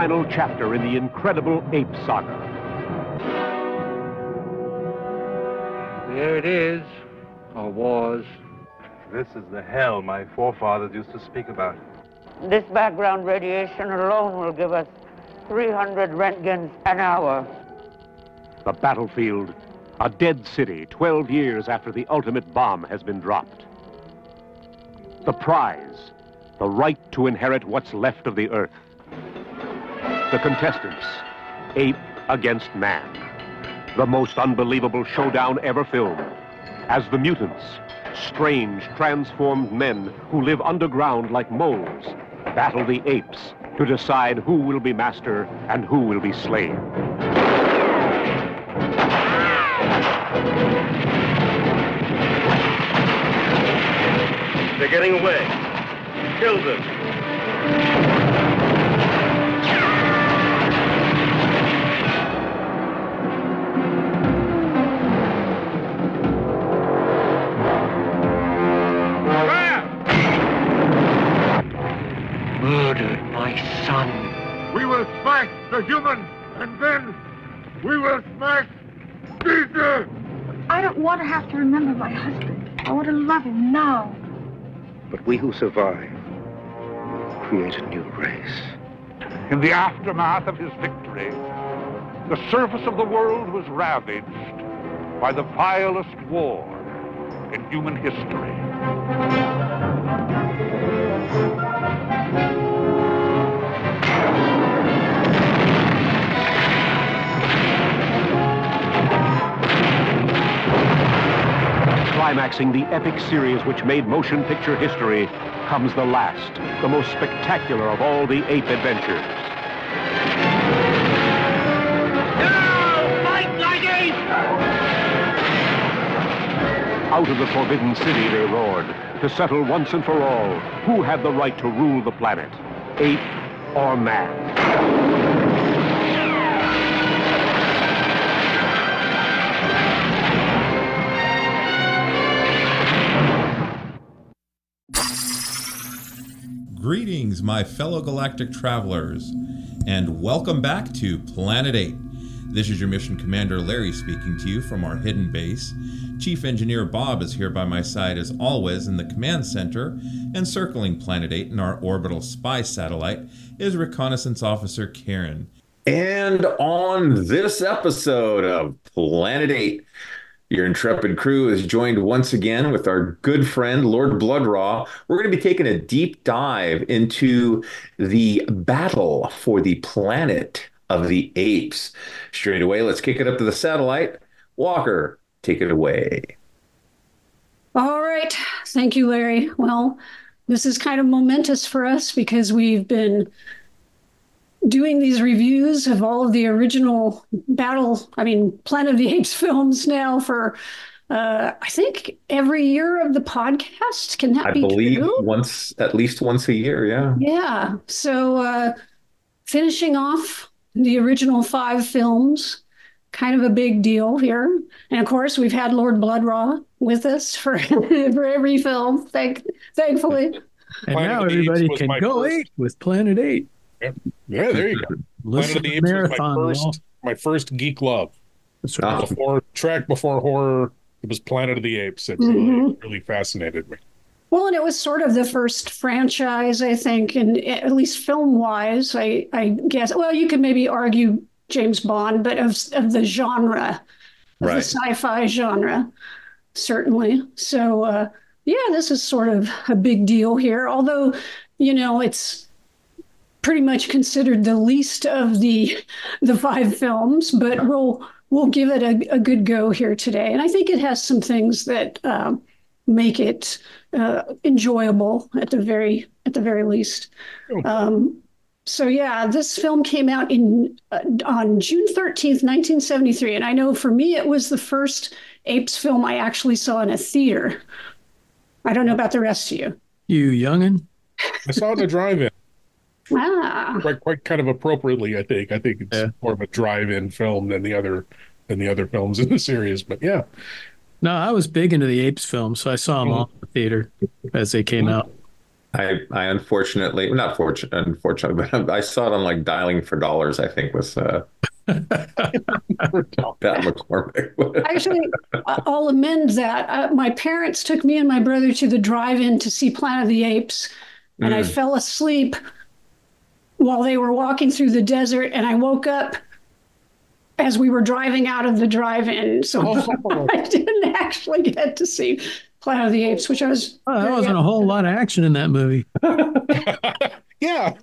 Final chapter in the incredible Ape Saga. There it is, or was. This is the hell my forefathers used to speak about. This background radiation alone will give us 300 roentgens an hour. The battlefield, a dead city 12 years after the ultimate bomb has been dropped. The prize, the right to inherit what's left of the earth. The contestants, ape against man. The most unbelievable showdown ever filmed. As the mutants, strange, transformed men who live underground like moles, battle the apes to decide who will be master and who will be slave. They're getting away. Kill them. My son. We will smash the human, and then we will smash Caesar! I don't want to have to remember my husband. I want to love him now. But we who survive create a new race. In the aftermath of his victory, the surface of the world was ravaged by the vilest war in human history. Climaxing the epic series which made motion picture history comes the last, the most spectacular of all the ape adventures. Out of the Forbidden City they roared to settle once and for all who had the right to rule the planet, ape or man. Greetings, my fellow galactic travelers, and welcome back to Planet 8. This is your mission commander Larry speaking to you from our hidden base. Chief Engineer Bob is here by my side as always in the command center, and circling Planet 8 in our orbital spy satellite is Reconnaissance Officer Karen. And on this episode of Planet 8, your intrepid crew is joined once again with our good friend, Lord Blood-Rah. We're going to be taking a deep dive into the battle for the planet of the apes. Straight away, let's kick it up to the satellite. Walker, take it away. All right. Thank you, Larry. Well, this is kind of momentous for us because we've been doing these reviews of all of the original battle, I mean, Planet of the Apes films now for uh, I think every year of the podcast. Can that I be believe true? once, at least once a year. Yeah. Yeah. So uh, finishing off the original five films, kind of a big deal here. And of course, we've had Lord Blood-Rah with us for for every film. Thank, thankfully. And Planet now of the Apes everybody can go first- eight with Planet Eight. Yeah, there you go. Planet Listen of the to Apes was my Marathon, y'all. first, my first geek love. That's right. Before track before horror, it was Planet of the Apes. It really, Mhm. really fascinated me. Well, and it was sort of the first franchise, I think, and at least film wise, I, I guess. Well, you could maybe argue James Bond, but of, of the genre, of Right. the sci fi genre, certainly. So, uh, yeah, this is sort of a big deal here, although, you know, it's pretty much considered the least of the the five films, but we'll we'll give it a, a good go here today. And I think it has some things that um, make it uh, enjoyable at the very at the very least. Um, so yeah, this film came out in uh, on June thirteenth, nineteen seventy three, and I know for me it was the first Apes film I actually saw in a theater. I don't know about the rest of you. You youngin? I saw it in a drive-in. Ah, Quite, quite kind of appropriately, I think. I think it's more of a drive-in film than the other than the other films in the series. But yeah, No, I was big into the Apes films, so I saw them all in the theater as they came out. I, I unfortunately, not fortunate, unfortunately, but I saw it on like dialing for dollars. I think was uh, Pat McCormick. actually, I- I'll amend that. Uh, my parents took me and my brother to the drive-in to see Planet of the Apes, and I Mm. fell asleep while they were walking through the desert, and I woke up as we were driving out of the drive-in. So I didn't actually get to see Planet of the Apes, which I was. Oh, there very wasn't a whole lot of action in that movie. yeah.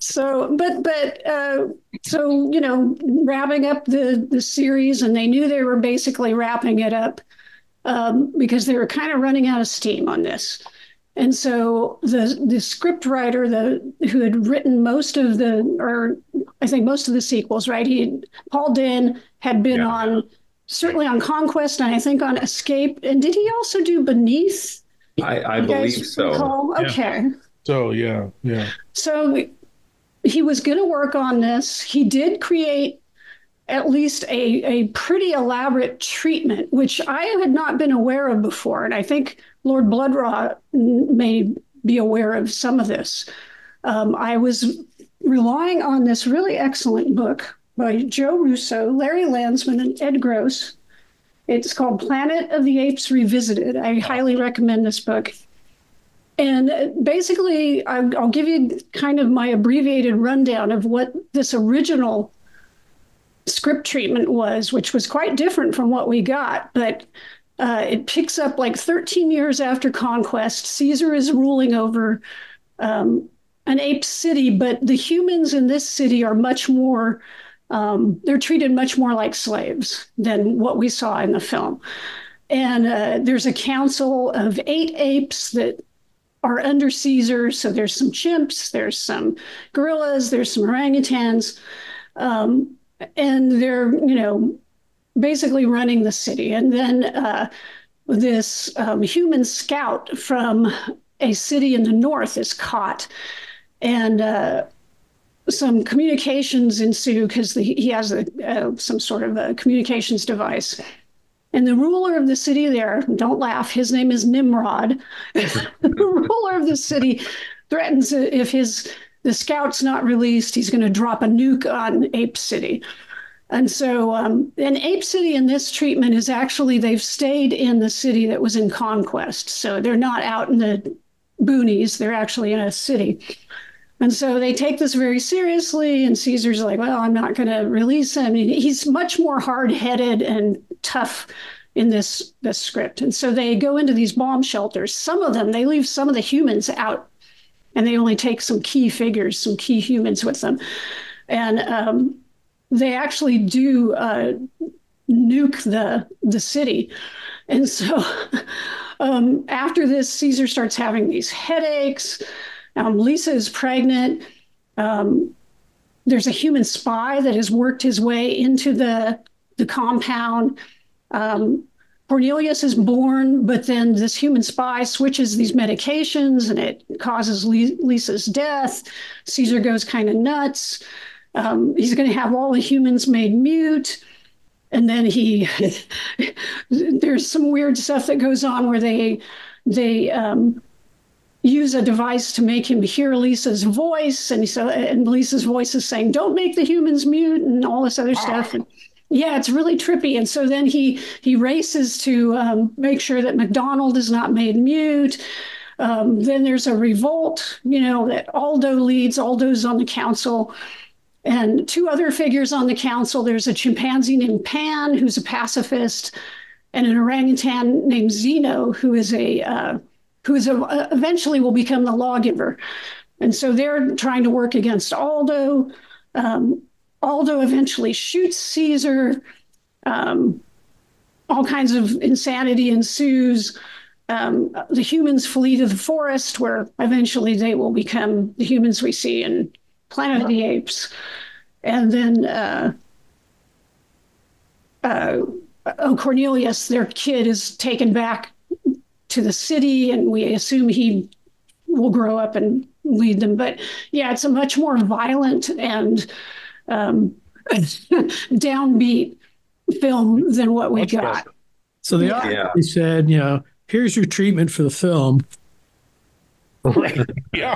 so but but uh so you know wrapping up the the series and they knew they were basically wrapping it up um because they were kind of running out of steam on this and so the the script writer the who had written most of the or i think most of the sequels right he paul Dehn had been on certainly on conquest and i think on escape and did he also do beneath I, I You guys believe so. recall? okay So yeah, yeah. so he was going to work on this. He did create at least a, a pretty elaborate treatment, which I had not been aware of before. And I think Lord Blood-Rah may be aware of some of this. Um, I was relying on this really excellent book by Joe Russo, Larry Landsman, and Ed Gross. It's called Planet of the Apes Revisited. I highly recommend this book. And basically, I'll, I'll give you kind of my abbreviated rundown of what this original script treatment was, which was quite different from what we got. But uh, it picks up like 13 years after conquest. Caesar is ruling over um, an ape city, but the humans in this city are much more. Um, they're treated much more like slaves than what we saw in the film. And uh, there's a council of eight apes that are under Caesar. So there's some chimps, there's some gorillas, there's some orangutans, um, and they're you know basically running the city. And then uh, this um, human scout from a city in the north is caught, and uh, some communications ensue because he has a, uh, some sort of a communications device. And the ruler of the city there, don't laugh, his name is Nimrod. the ruler of the city threatens if his the scout's not released, he's going to drop a nuke on Ape City. And so, um, and Ape City in this treatment is actually they've stayed in the city that was in conquest. So they're not out in the boonies, they're actually in a city. And so they take this very seriously, and Caesar's like, well, I'm not going to release him. He's much more hard headed and tough in this, this script. And so they go into these bomb shelters. Some of them, they leave some of the humans out, and they only take some key figures, some key humans with them. And um, they actually do uh, nuke the, the city. And so um, after this, Caesar starts having these headaches. Um, Lisa is pregnant. Um, there's a human spy that has worked his way into the the compound. Um, Cornelius is born, but then this human spy switches these medications, and it causes Lisa's death. Caesar goes kind of nuts. Um, he's going to have all the humans made mute, and then he there's some weird stuff that goes on where they they um, use a device to make him hear Lisa's voice, and so and Lisa's voice is saying, "Don't make the humans mute," and all this other stuff. And yeah, it's really trippy. And so then he he races to um, make sure that McDonald is not made mute. Um, then there's a revolt, you know, that Aldo leads. Aldo's on the council. And two other figures on the council. There's a chimpanzee named Pan, who's a pacifist, and an orangutan named Zeno, who is a uh, who is a, uh, eventually will become the lawgiver. And so they're trying to work against Aldo. Um, Aldo eventually shoots Caesar. Um, all kinds of insanity ensues. Um, the humans flee to the forest, where eventually they will become the humans we see in Planet of the Apes. And then, uh, uh, oh, Cornelius, their kid, is taken back to the city, and we assume he will grow up and lead them. But yeah, it's a much more violent and um, downbeat film than what we got. So they Yeah. yeah. said, you know, here's your treatment for the film. Right. Yeah.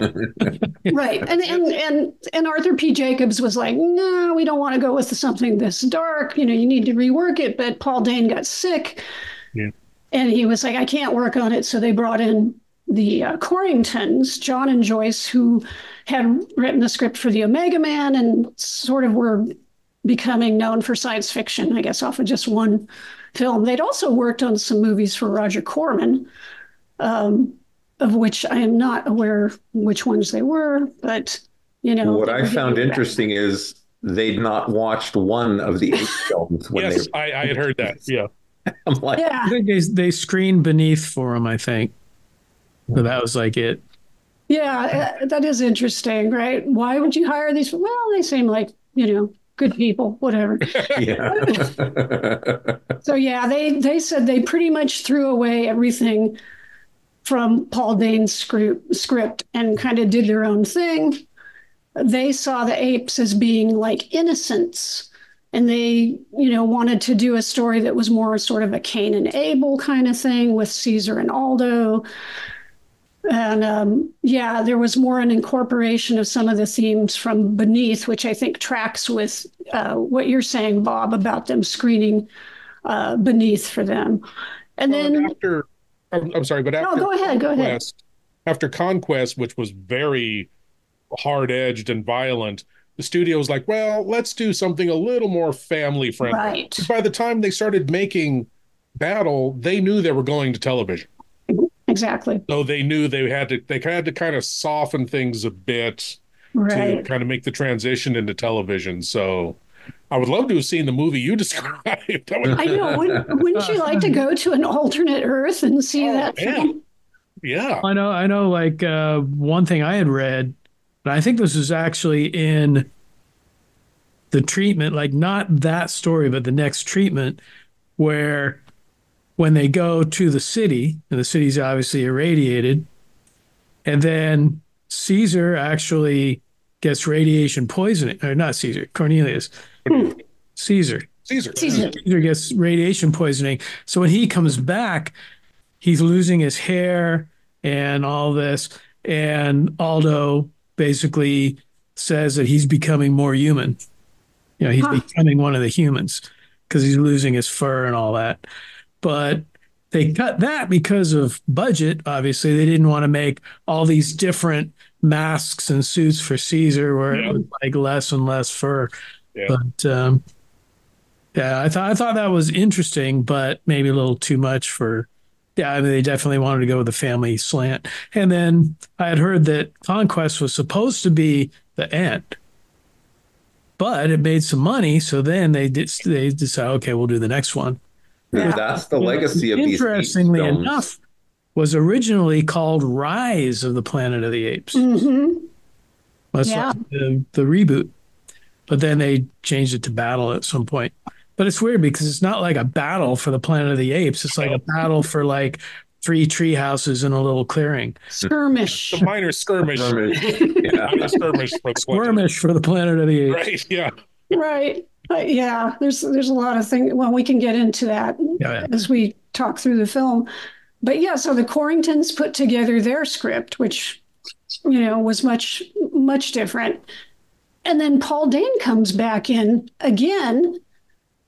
right and and and and arthur p jacobs was like no we don't want to go with something this dark you know you need to rework it but paul dehn got sick Yeah. and he was like i can't work on it so they brought in the uh, corringtons john and joyce who had written the script for the omega man and sort of were becoming known for science fiction i guess off of just one film they'd also worked on some movies for roger corman um, of which I am not aware which ones they were, but you know. what I found getting back. interesting is they'd not watched one of the eight films when yes, they. I, I had heard that. Yeah. I'm like, Yeah. They, they screened beneath for him, I think. So that was like it. Yeah, uh, that is interesting, right? Why would you hire these? Well, they seem like you know good people, whatever. yeah. so yeah, they they said they pretty much threw away everything from Paul Dehn's script, script and kind of did their own thing. They saw the apes as being like innocents, and they you know wanted to do a story that was more sort of a Cain and Abel kind of thing with Caesar and Aldo. And um, yeah, there was more an incorporation of some of the themes from Beneath, which I think tracks with uh, what you're saying, Bob, about them screening uh, Beneath for them. And Well, then, after I'm, I'm sorry, but no, go ahead, go ahead. After Conquest, which was very hard edged and violent, the studio was like, well, let's do something a little more family friendly. Right. By the time they started making Battle, they knew they were going to television. Exactly. So they knew they had to they had to kind of soften things a bit to kind of make the transition into television. So I would love to have seen the movie you described. That would- I know. Wouldn't, wouldn't you like to go to an alternate Earth and see that yeah. Yeah. I know. I know. Like uh, one thing I had read, but I think this was actually in the treatment, like not that story, but the next treatment, where when they go to the city, and the city's obviously irradiated, and then Caesar actually gets radiation poisoning, or not Caesar, Cornelius, hmm. Caesar. Caesar. Caesar. Caesar gets radiation poisoning. So when he comes back, he's losing his hair and all this. And Aldo basically says that he's becoming more human. You know, he's Huh. becoming one of the humans because he's losing his fur and all that. But they cut that because of budget. Obviously, they didn't want to make all these different masks and suits for Caesar, where Yeah. it was like less and less fur. Yeah. But um, yeah, I thought I thought that was interesting, but maybe a little too much for. Yeah, I mean, they definitely wanted to go with the family slant. And then I had heard that Conquest was supposed to be the end, but it made some money. So then they did. They decided, okay, we'll do the next one. That's the legacy of these eight Interestingly films. enough, was originally called Rise of the Planet of the Apes. hmm That's Yeah. like the, the reboot. But then they changed it to Battle at some point. But it's weird because it's not like a battle for the Planet of the Apes. It's like a battle for like three tree houses in a little clearing. Skirmish. The minor skirmish. Yeah. Minor skirmish for the Skirmish for the Planet of the Apes. Right. Yeah. Right. Uh, yeah, there's there's a lot of things. Well, we can get into that Yeah, yeah. as we talk through the film. But yeah, so the Corringtons put together their script, which you know was much much different. And then Paul Dehn comes back in again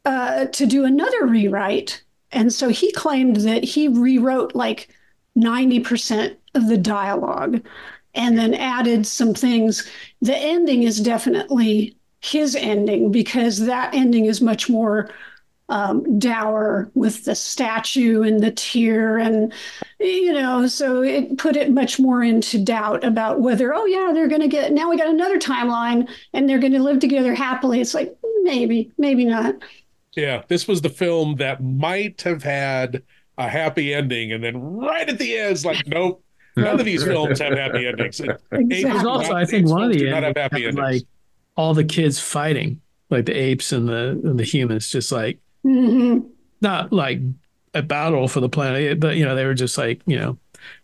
uh, to do another rewrite. And so he claimed that he rewrote like 90% of the dialogue and then added some things. The ending is definitely his ending because that ending is much more um, dour with the statue and the tear and you know so it put it much more into doubt about whether oh yeah they're going to get now we got another timeline and they're going to live together happily it's like maybe maybe not Yeah, this was the film that might have had a happy ending, and then right at the end, it's like, nope, none of these films have happy endings. And It apes was also, I think, one of films the do have happy endings. like all the kids fighting, like the apes and the and the humans, just like Mhm. not like a battle for the planet, but you know they were just like you know,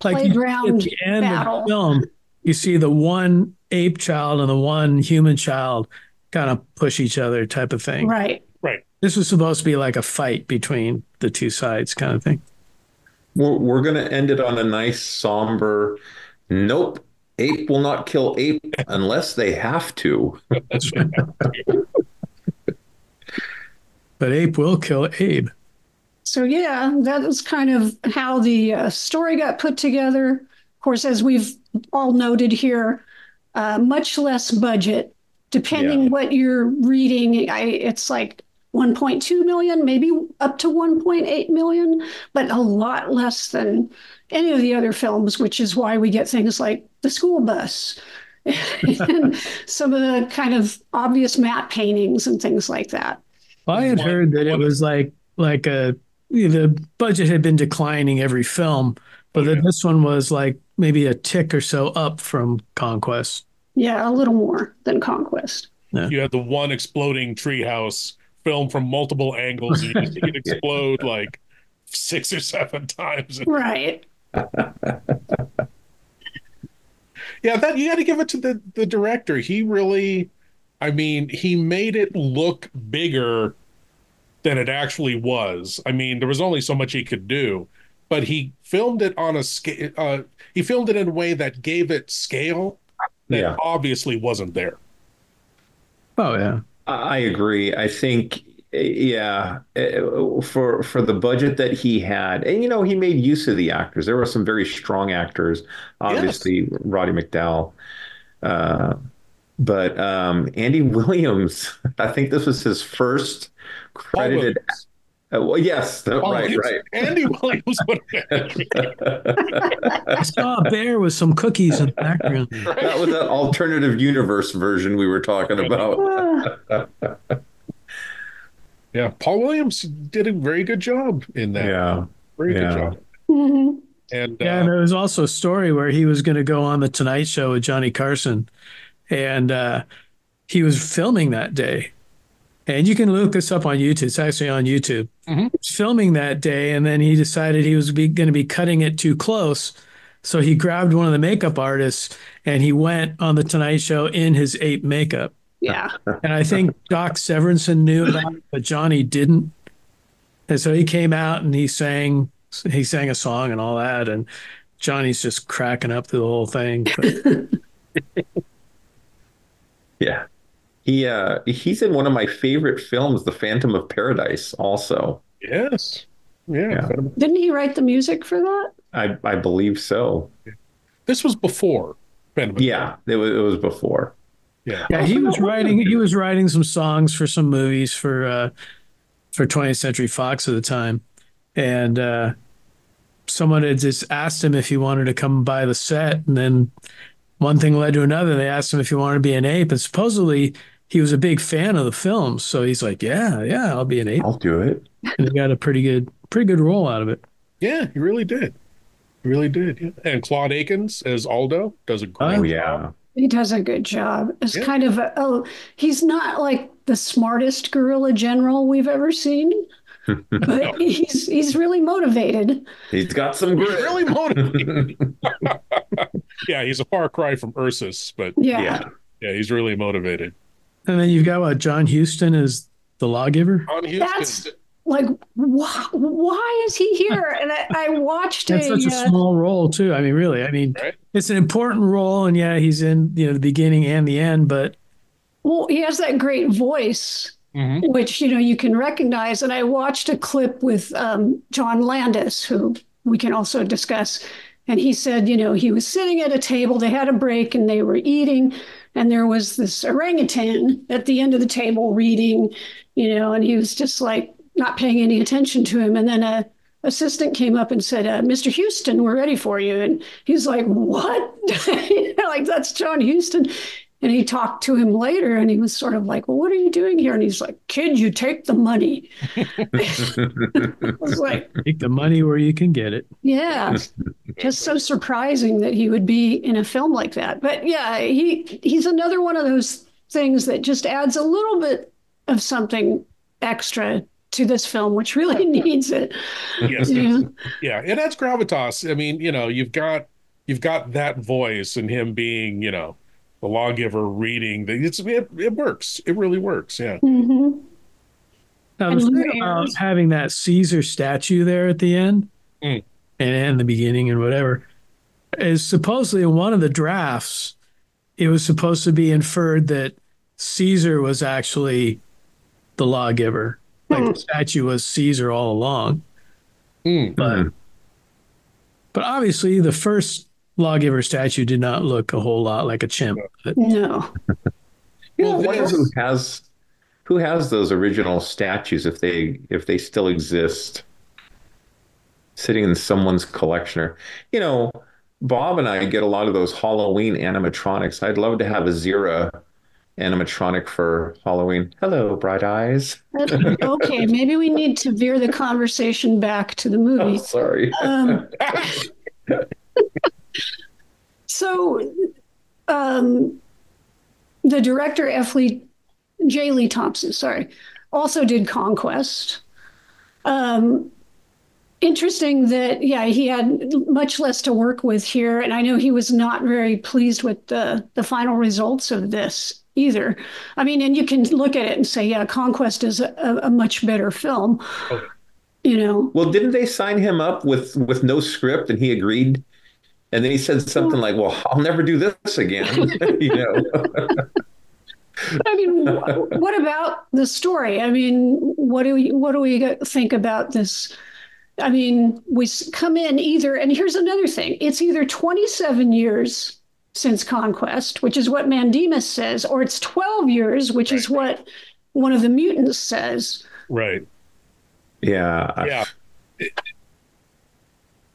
like you- Playground at the end battle. of the film, you see the one ape child and the one human child kind of push each other, type of thing. Right. Right. This was supposed to be like a fight between the two sides, kind of thing. We're, we're going to end it on a nice somber. Nope, ape will not kill ape unless they have to. But ape will kill Abe. So yeah, that is kind of how the uh, story got put together. Of course, as we've all noted here, uh, much less budget. Depending what you're reading, I, it's like 1.2 million, maybe up to 1.8 million, but a lot less than any of the other films, which is why we get things like the school bus and some of the kind of obvious matte paintings and things like that. I had heard that it was like like a the budget had been declining every film, but that this one was like maybe a tick or so up from Conquest. Yeah, a little more than Conquest. Yeah. You had the one exploding treehouse film from multiple angles, and you see it explode like six or seven times. Right. Yeah, that you got to give it to the the director. He really, I mean, he made it look bigger than it actually was. I mean, there was only so much he could do, but he filmed it on a scale. Uh, he filmed it in a way that gave it scale that Yeah. obviously wasn't there. Oh yeah. I agree. I think, yeah, uh, for for the budget that he had, and you know, he made use of the actors. There were some very strong actors. Obviously, Roddy McDowall, uh, but um, Andy Williams. I think this was his first credited. Uh, well, yes, that- Oh, right, right. Andy Williams would I saw a bear with some cookies in the background. That was that alternative universe version we were talking about. Yeah, Paul Williams did a very good job in that. Yeah, very yeah. good job. Mhm. And Yeah, uh, and there was also a story where he was going to go on the Tonight Show with Johnny Carson, and uh, he was filming that day. And you can look this up on YouTube. It's actually on YouTube. Mm-hmm. He was filming that day, and then he decided he was going to be cutting it too close. So he grabbed one of the makeup artists and he went on the Tonight Show in his ape makeup. Yeah. And I think Doc Severinsen knew about it, but Johnny didn't. And so he came out and he sang he sang a song and all that, and Johnny's just cracking up through the whole thing. But Yeah. He uh he's in one of my favorite films, The Phantom of Paradise, also. yes, yeah. Didn't he write the music for that? I I believe so. This was before. Phantom of Yeah, it was it was before. Yeah. yeah, he was writing he was writing some songs for some movies for uh for 20th Century Fox at the time. And uh someone had just asked him if he wanted to come by the set and then one thing led to another. They asked him if he wanted to be an ape, and supposedly he was a big fan of the films. So he's like, "Yeah, yeah, I'll be an ape." I'll do it. And he got a pretty good, pretty good role out of it. Yeah, he really did. He really did. Yeah. And Claude Akins as Aldo does a great Oh job. Yeah. He does a good job. It's Yeah. kind of a, oh, he's not like the smartest gorilla general we've ever seen, but he's he's really motivated. He's got some He's grit. really motivated. yeah, he's a far cry from Ursus, but Yeah. Yeah. yeah, he's really motivated. And then you've got what John Huston is the lawgiver. On Huston, That's like why, why is he here? And I, I watched That's a, such a uh, small role too. I mean, really, I mean, Right. it's an important role, and yeah, he's in you know the beginning and the end. But well, he has that great voice, Mhm. which you know you can recognize. And I watched a clip with um, John Landis, who we can also discuss. And he said, you know, he was sitting at a table, they had a break and they were eating, and there was this orangutan at the end of the table reading, you know, and he was just like not paying any attention to him. And then a assistant came up and said, uh, Mr. Huston, we're ready for you. And he's like, what? like, that's John Huston. And he talked to him later and he was sort of like, Well, what are you doing here? And he's like, Kid, you take the money. I was like, Take the money where you can get it. Yeah. Just so surprising that he would be in a film like that. But yeah, he he's another one of those things that just adds a little bit of something extra to this film, which really needs it. Yes. Yeah. Yeah, it adds gravitas. I mean, you know, you've got you've got that voice and him being, you know, the lawgiver reading. The, it's it, it works. It really works. Yeah. Mm-hmm. Now, And the thing about having that Caesar statue there at the end Mm. and in the beginning and whatever is supposedly in one of the drafts, it was supposed to be inferred that Caesar was actually the lawgiver. Like hmm. the statue was Caesar all along. Hmm. But, hmm. but obviously, the first lawgiver statue did not look a whole lot like a chimp. But No. You know, Well, wonder there's- who has who has those original statues if they if they still exist, sitting in someone's collection. Or you know, Bob and I get a lot of those Halloween animatronics. I'd love to have a Zira animatronic for Halloween. Hello, bright eyes. okay, maybe we need to veer the conversation back to the movie. Sorry. Um, so, um, the director F. Lee, J. Lee Thompson, sorry, also did Conquest. Um, interesting that yeah, he had much less to work with here, and I know he was not very pleased with the the final results of this either. I mean, and you can look at it and say, yeah, Conquest is a, a, much better film. You know, Well, didn't they sign him up with with no script and he agreed? And then he said something like, "Well, I'll never do this again." you know. I mean, what about the story? I mean, what do we what do we think about this? I mean, we come in either, and here's another thing: it's either 27 years since conquest, which is what Mandemus says, or it's 12 years, which is what one of the mutants says. Right. Yeah. Yeah. It-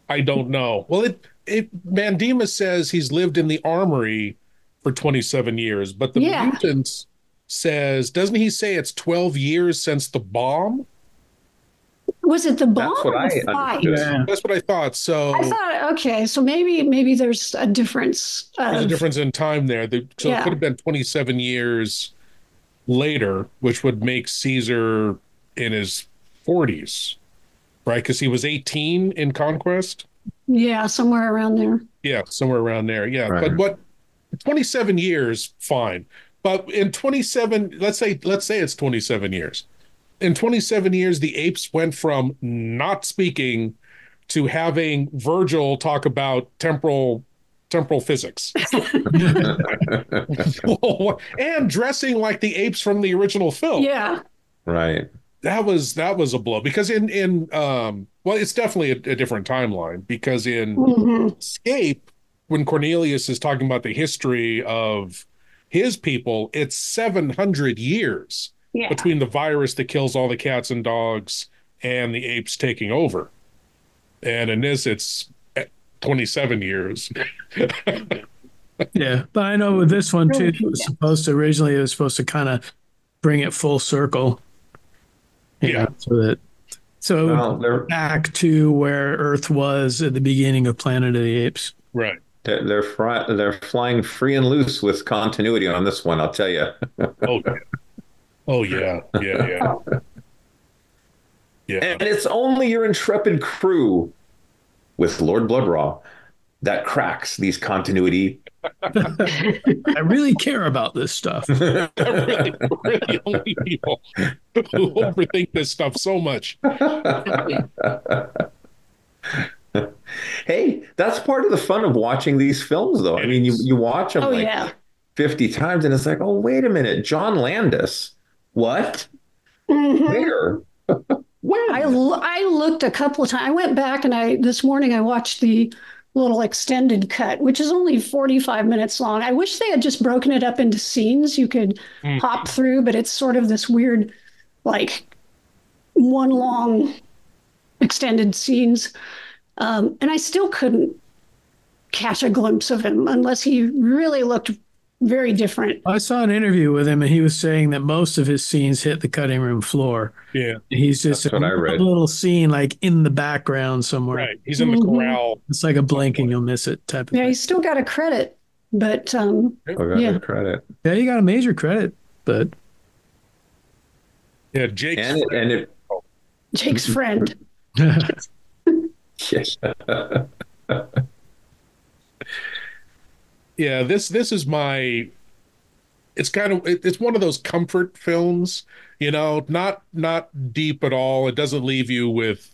I don't know. Well, it it Mandema says he's lived in the armory for 27 years, but the Yeah. mutants says doesn't he say it's 12 years since the bomb? Was it the bomb That's what or I the fight? understood. That's what I thought. So I thought, okay, so maybe maybe there's a difference. there's a difference in time there. The- so Yeah. it could have been 27 years later, which would make Caesar in his 40s, right? Because he was 18 in Conquest. yeah, somewhere around there. Yeah, somewhere around there. Yeah, Right. but what 27 years, fine. But in 27, let's say let's say it's 27 years. In 27 years, the apes went from not speaking to having Virgil talk about temporal temporal physics and dressing like the apes from the original film Yeah, right. that was that was a blow because in in um well it's definitely a, a different timeline because in Mhm. escape when cornelius is talking about the history of his people it's 700 years Yeah. between the virus that kills all the cats and dogs and the apes taking over and in this it's eh, 27 years Yeah, but I know with this one too, it was supposed to originally it was supposed to kind of bring it full circle. Yeah. know, so that so Well, they're back to where Earth was at the beginning of Planet of the Apes. right they're they're, fry, they're flying free and loose with continuity on this one. I'll tell you. oh yeah oh yeah yeah yeah yeah And it's only your intrepid crew with Lord Blood-Rah that cracks these continuity. I really care about this stuff. really, we're only people who overthink this stuff so much. hey, that's part of the fun of watching these films, though. I mean, you, you watch them Oh like yeah. 50 times and it's like, oh, wait a minute. John Landis. What? Mhm. Where? when? I, l- I looked a couple of times. I went back and I this morning I watched the little extended cut, which is only 45 minutes long. I wish they had just broken it up into scenes you could Mm. hop through, but it's sort of this weird, like one long extended scenes. Um, and I still couldn't catch a glimpse of him unless he really looked very different. I saw an interview with him, and he was saying that most of his scenes hit the cutting room floor. Yeah, he's just That's a what I read. little scene like in the background somewhere. Right, he's in the Mhm. corral. It's like a blink and you'll miss it type of Yeah, thing. he's still got a credit, but um, got Yeah. the credit. Yeah, you got a major credit, but Yeah, Jake. And it, and it Jake's friend. yes. yeah this this is my it's kind of it- it's one of those comfort films you know not not deep at all. It doesn't leave you with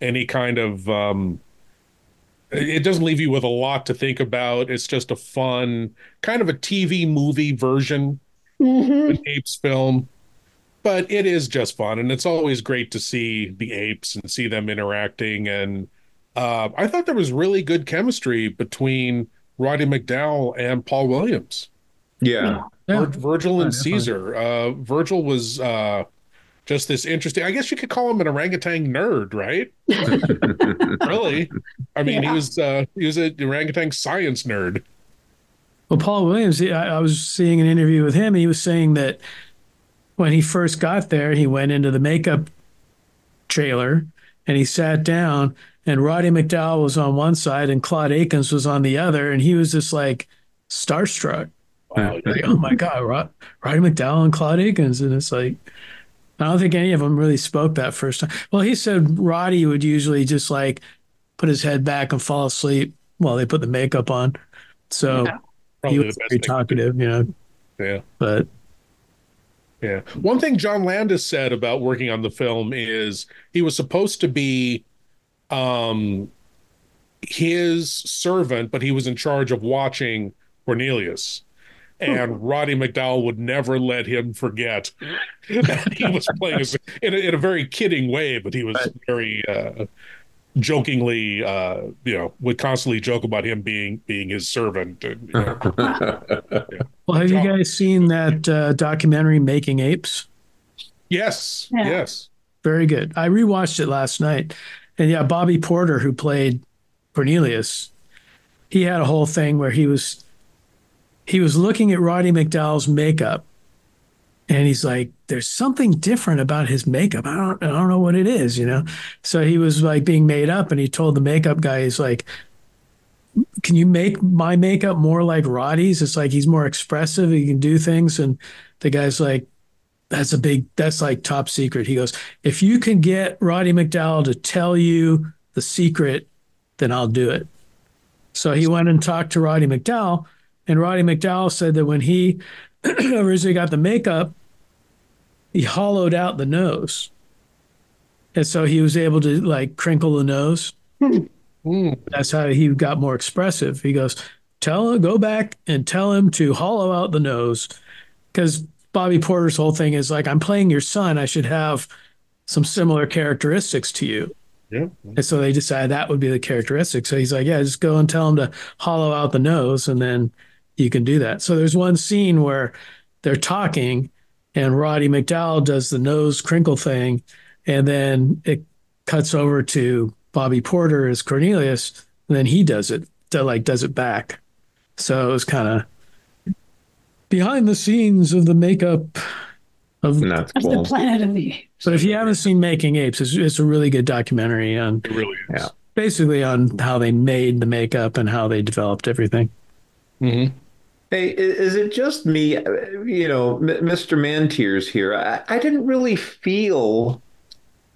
any kind of um it doesn't leave you with a lot to think about. It's just a fun kind of a tv movie version Mhm. an apes film. But it is just fun and it's always great to see the apes and see them interacting. And uh, i thought there was really good chemistry between roddy mcdowall and paul williams. Yeah. Vir- virgil and Yeah, caesar. Uh, virgil was uh, just this interesting i guess you could call him an orangutan nerd right? Really? I mean he was uh, he was an orangutan science nerd. Well, Paul Williams, he- I, I was seeing an interview with him. He was saying that when he first got there, he went into the makeup trailer and he sat down, and Roddy McDowall was on one side and Claude Akins was on the other, and he was just like starstruck. Wow, Like, oh my God, Rod, Roddy McDowall and Claude Akins. And it's like, I don't think any of them really spoke that first time. Well, he said Roddy would usually just like put his head back and fall asleep while they put the makeup on. So he Probably was the very talkative, you know. yeah But Yeah. One thing John Landis said about working on the film is he was supposed to be um his servant, but he was in charge of watching Cornelius. And Roddy McDowall would never let him forget that he was playing his, in, a, in a very kidding way, but he was very uh, jokingly, uh, you know, would constantly joke about him being being his servant. And, you know. well, have you guys seen that uh, documentary Making Apes? Yes, Yeah. yes. Very good. I rewatched it last night. And yeah, Bobby Porter, who played Cornelius, he had a whole thing where he was he was looking at Roddy McDowall's makeup and he's like, there's something different about his makeup. I don't I don't know what it is, you know? So he was like being made up and he told the makeup guy, he's like, Can you make my makeup more like Roddy's? It's like he's more expressive, he can do things. And the guy's like, that's a big that's like top secret. He goes if you can get roddy mcdowall to tell you the secret then i'll do it. So he went and talked to roddy mcdowall and roddy mcdowall said that when he originally got the makeup he hollowed out the nose. And so he was able to like crinkle the nose. Hmm. Hmm. That's how he got more expressive. He goes tell him go back and tell him to hollow out the nose. Because Bobby Porter's whole thing is like, I'm playing your son. I should have some similar characteristics to you. Yeah. And so they decided that would be the characteristic. So he's like, yeah, just go and tell him to hollow out the nose, and then you can do that. So there's one scene where they're talking, and Roddy McDowall does the nose crinkle thing, and then it cuts over to Bobby Porter as Cornelius, and then he does it, to like does it back. So it was kind of behind the scenes of the makeup of That's Of the Planet of the Apes. but if you haven't seen Making Apes, it's, it's a really good documentary on It really is. Yeah. basically on how they made the makeup and how they developed everything. Mm-hmm. Hey, is it just me? uh, You know, Mr. Mantiers here. I, I didn't really feel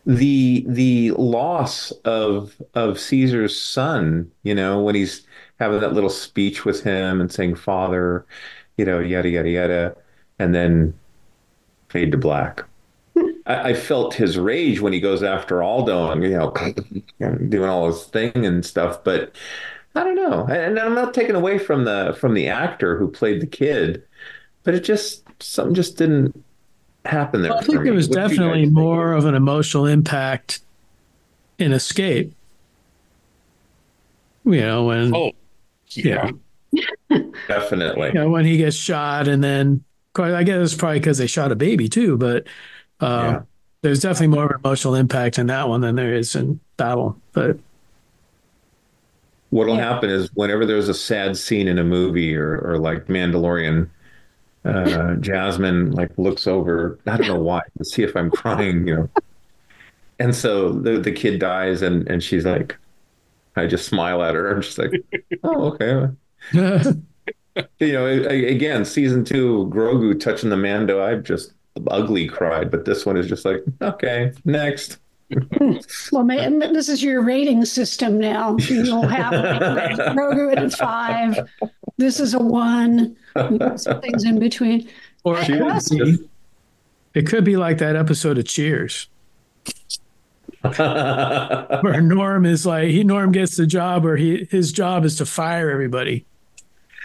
the the loss of of Caesar's son. You know, when he's having that little speech with him and saying "Father," you know, yada yada yada, and then fade to black. I, I felt his rage when he goes after Aldo and you know, doing all his thing and stuff, but. I don't know, and I'm not taking away from the from the actor who played the kid, but it just something just didn't happen there. Well, I think me. there was What definitely guys think? more of an emotional impact in Escape. You know, when Oh, yeah, definitely. you know, when he gets shot, and then I guess it's probably because they shot a baby too, but um, Yeah. there's definitely more of an emotional impact in that one than there is in that one. But what'll yeah. happen is whenever there's a sad scene in a movie or, or like Mandalorian, uh, Jasmine like looks over, I don't know why, to see if I'm crying, you know. And so the, the kid dies and, and she's like, I just smile at her. I'm just like, oh, okay. you know, again, season two, Grogu touching the Mando, I've just ugly cried, but this one is just like, okay, next. well, this is your rating system now. You'll have like, Grogu at a five. This is a one. Some things in between. Or it could, be, it could be like that episode of Cheers. where Norm is like he Norm gets the job where he his job is to fire everybody.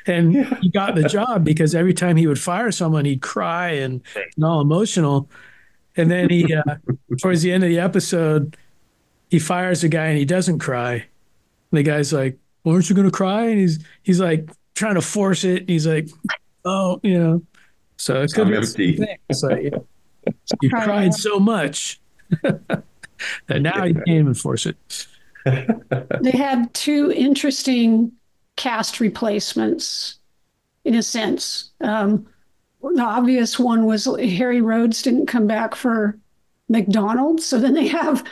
And yeah. he got the job because every time he would fire someone, he'd cry and, and all emotional. And then he, uh, towards the end of the episode, he fires a guy and he doesn't cry. And the guy's like, well, "Aren't you going to cry?" And he's he's like trying to force it. And he's like, "Oh, you know." So it could I'm be empty. It's like, yeah, you cried so much that now you can't even force it. they had two interesting cast replacements, in a sense. Um, the obvious one was Hari Rhodes didn't come back for McDonald, so then they have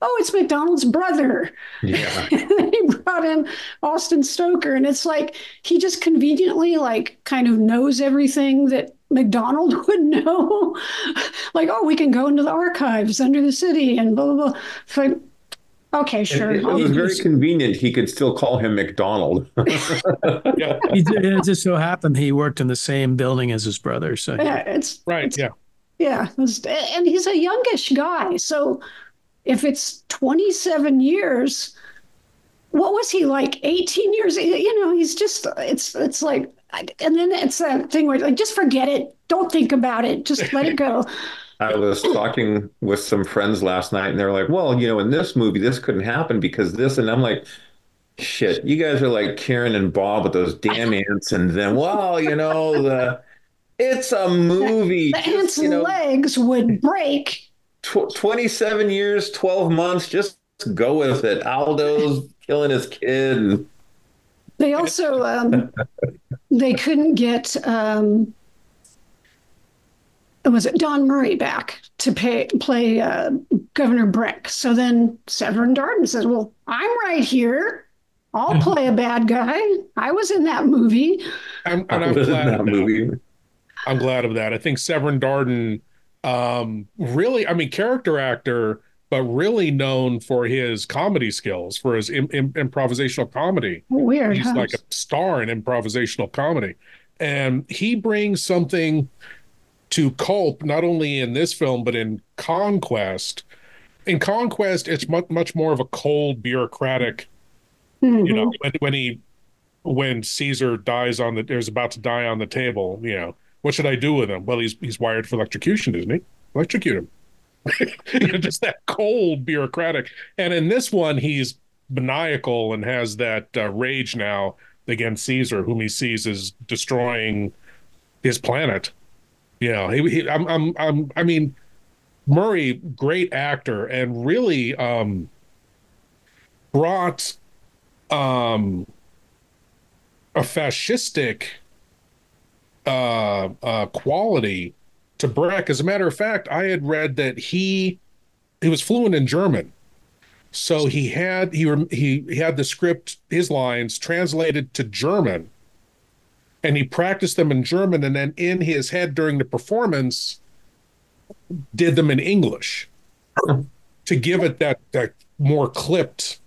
oh, it's McDonald's brother. Yeah. he brought in Austin Stoker. And it's like he just conveniently like kind of knows everything that McDonald would know. like, oh, we can go into the archives under the city and blah blah blah. So Okay, sure. It, it was very convenient. He could still call him McDonald. yeah. He did, it just so happened he worked in the same building as his brother. So yeah, it's right. It's, yeah. Yeah. Was, and he's a youngish guy. So if it's 27 years, what was he like 18 years? You know, he's just, it's, it's like, and then it's that thing where like, just forget it. Don't think about it. Just let it go. I was talking with some friends last night, and they're like, "Well, you know, in this movie, this couldn't happen because this," and I'm like, "Shit, you guys are like Karen and Bob with those damn ants," and then, well, you know, the it's a movie. The, the ants' you know, legs would break. Tw- Twenty-seven years, twelve months. Just go with it. Aldo's killing his kid. They also um, they couldn't get. Um, was it Don Murray back to pay, play uh, Governor Breck. So then Severn Darden says, Well, I'm right here. I'll play a bad guy. I was in that movie. I'm, and I'm glad that, of that movie. I'm glad of that. I think Severn Darden, um, really, I mean, character actor, but really known for his comedy skills, for his Im- Im- improvisational comedy. Weird. He's like a star in improvisational comedy. And he brings something to Kolp, not only in this film, but in Conquest. In Conquest, it's much, much more of a cold, bureaucratic, mm-hmm. you know, when, when he, when Caesar dies on the, is about to die on the table, you know, what should I do with him? Well, he's, he's wired for electrocution, isn't he? Electrocute him. just that cold, bureaucratic. And in this one, he's maniacal and has that uh, rage now against Caesar, whom he sees as destroying his planet you know, he, he I'm, I'm, I'm, I mean, Murray, great actor, and really um, brought um, a fascistic uh, uh, quality to Breck. As a matter of fact, I had read that he he was fluent in German, so he had he he, he had the script, his lines translated to German and he practiced them in German and then in his head during the performance did them in English to give it that that more clipped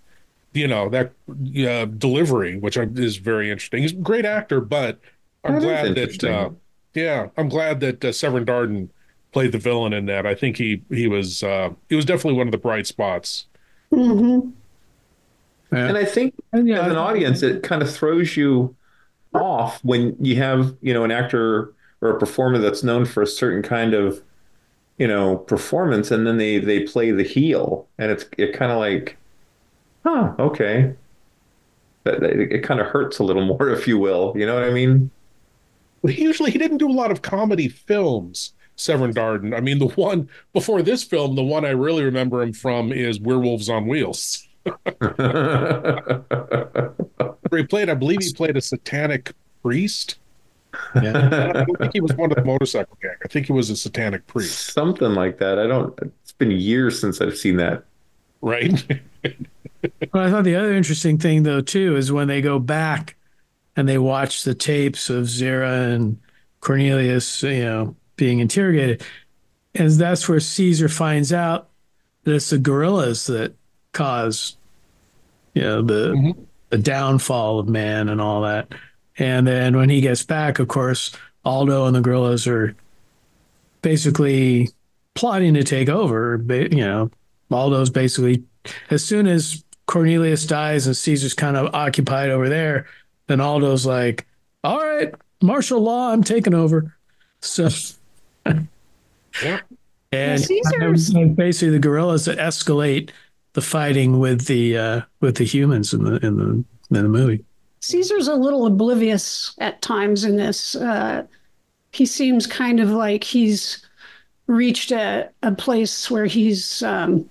you know that uh, delivery which is very interesting he's a great actor but i'm that glad that uh, yeah i'm glad that uh, Severn Darden played the villain in that i think he he was uh he was definitely one of the bright spots mm-hmm. and i think yeah. as an audience it kind of throws you off when you have you know an actor or a performer that's known for a certain kind of you know performance and then they they play the heel and it's it kind of like huh okay that it, kind of hurts a little more if you will you know what i mean well, usually he didn't do a lot of comedy films Severn Darden. I mean, the one before this film, the one I really remember him from is Werewolves on Wheels. Character he played, I believe he played a satanic priest. Yeah. I don't think he was one of the motorcycle gang. I think he was a satanic priest. Something like that. I don't. It's been years since I've seen that. Right. Well, I thought the other interesting thing, though, too, is when they go back and they watch the tapes of Zira and Cornelius, you know, being interrogated, and that's where Caesar finds out that it's the gorillas that cause, you know, the mm-hmm. the downfall of man and all that. And then when he gets back, of course, Aldo and the gorillas are basically plotting to take over. Ba- You know, Aldo's basically as soon as Cornelius dies and Caesar's kind of occupied over there, then Aldo's like, "All right, martial law, I'm taking over." So, yeah. and Caesar's- basically the gorillas that escalate the fighting with the uh, with the humans in the in the in the movie. Caesar's a little oblivious at times in this. Uh, he seems kind of like he's reached a, a place where he's um,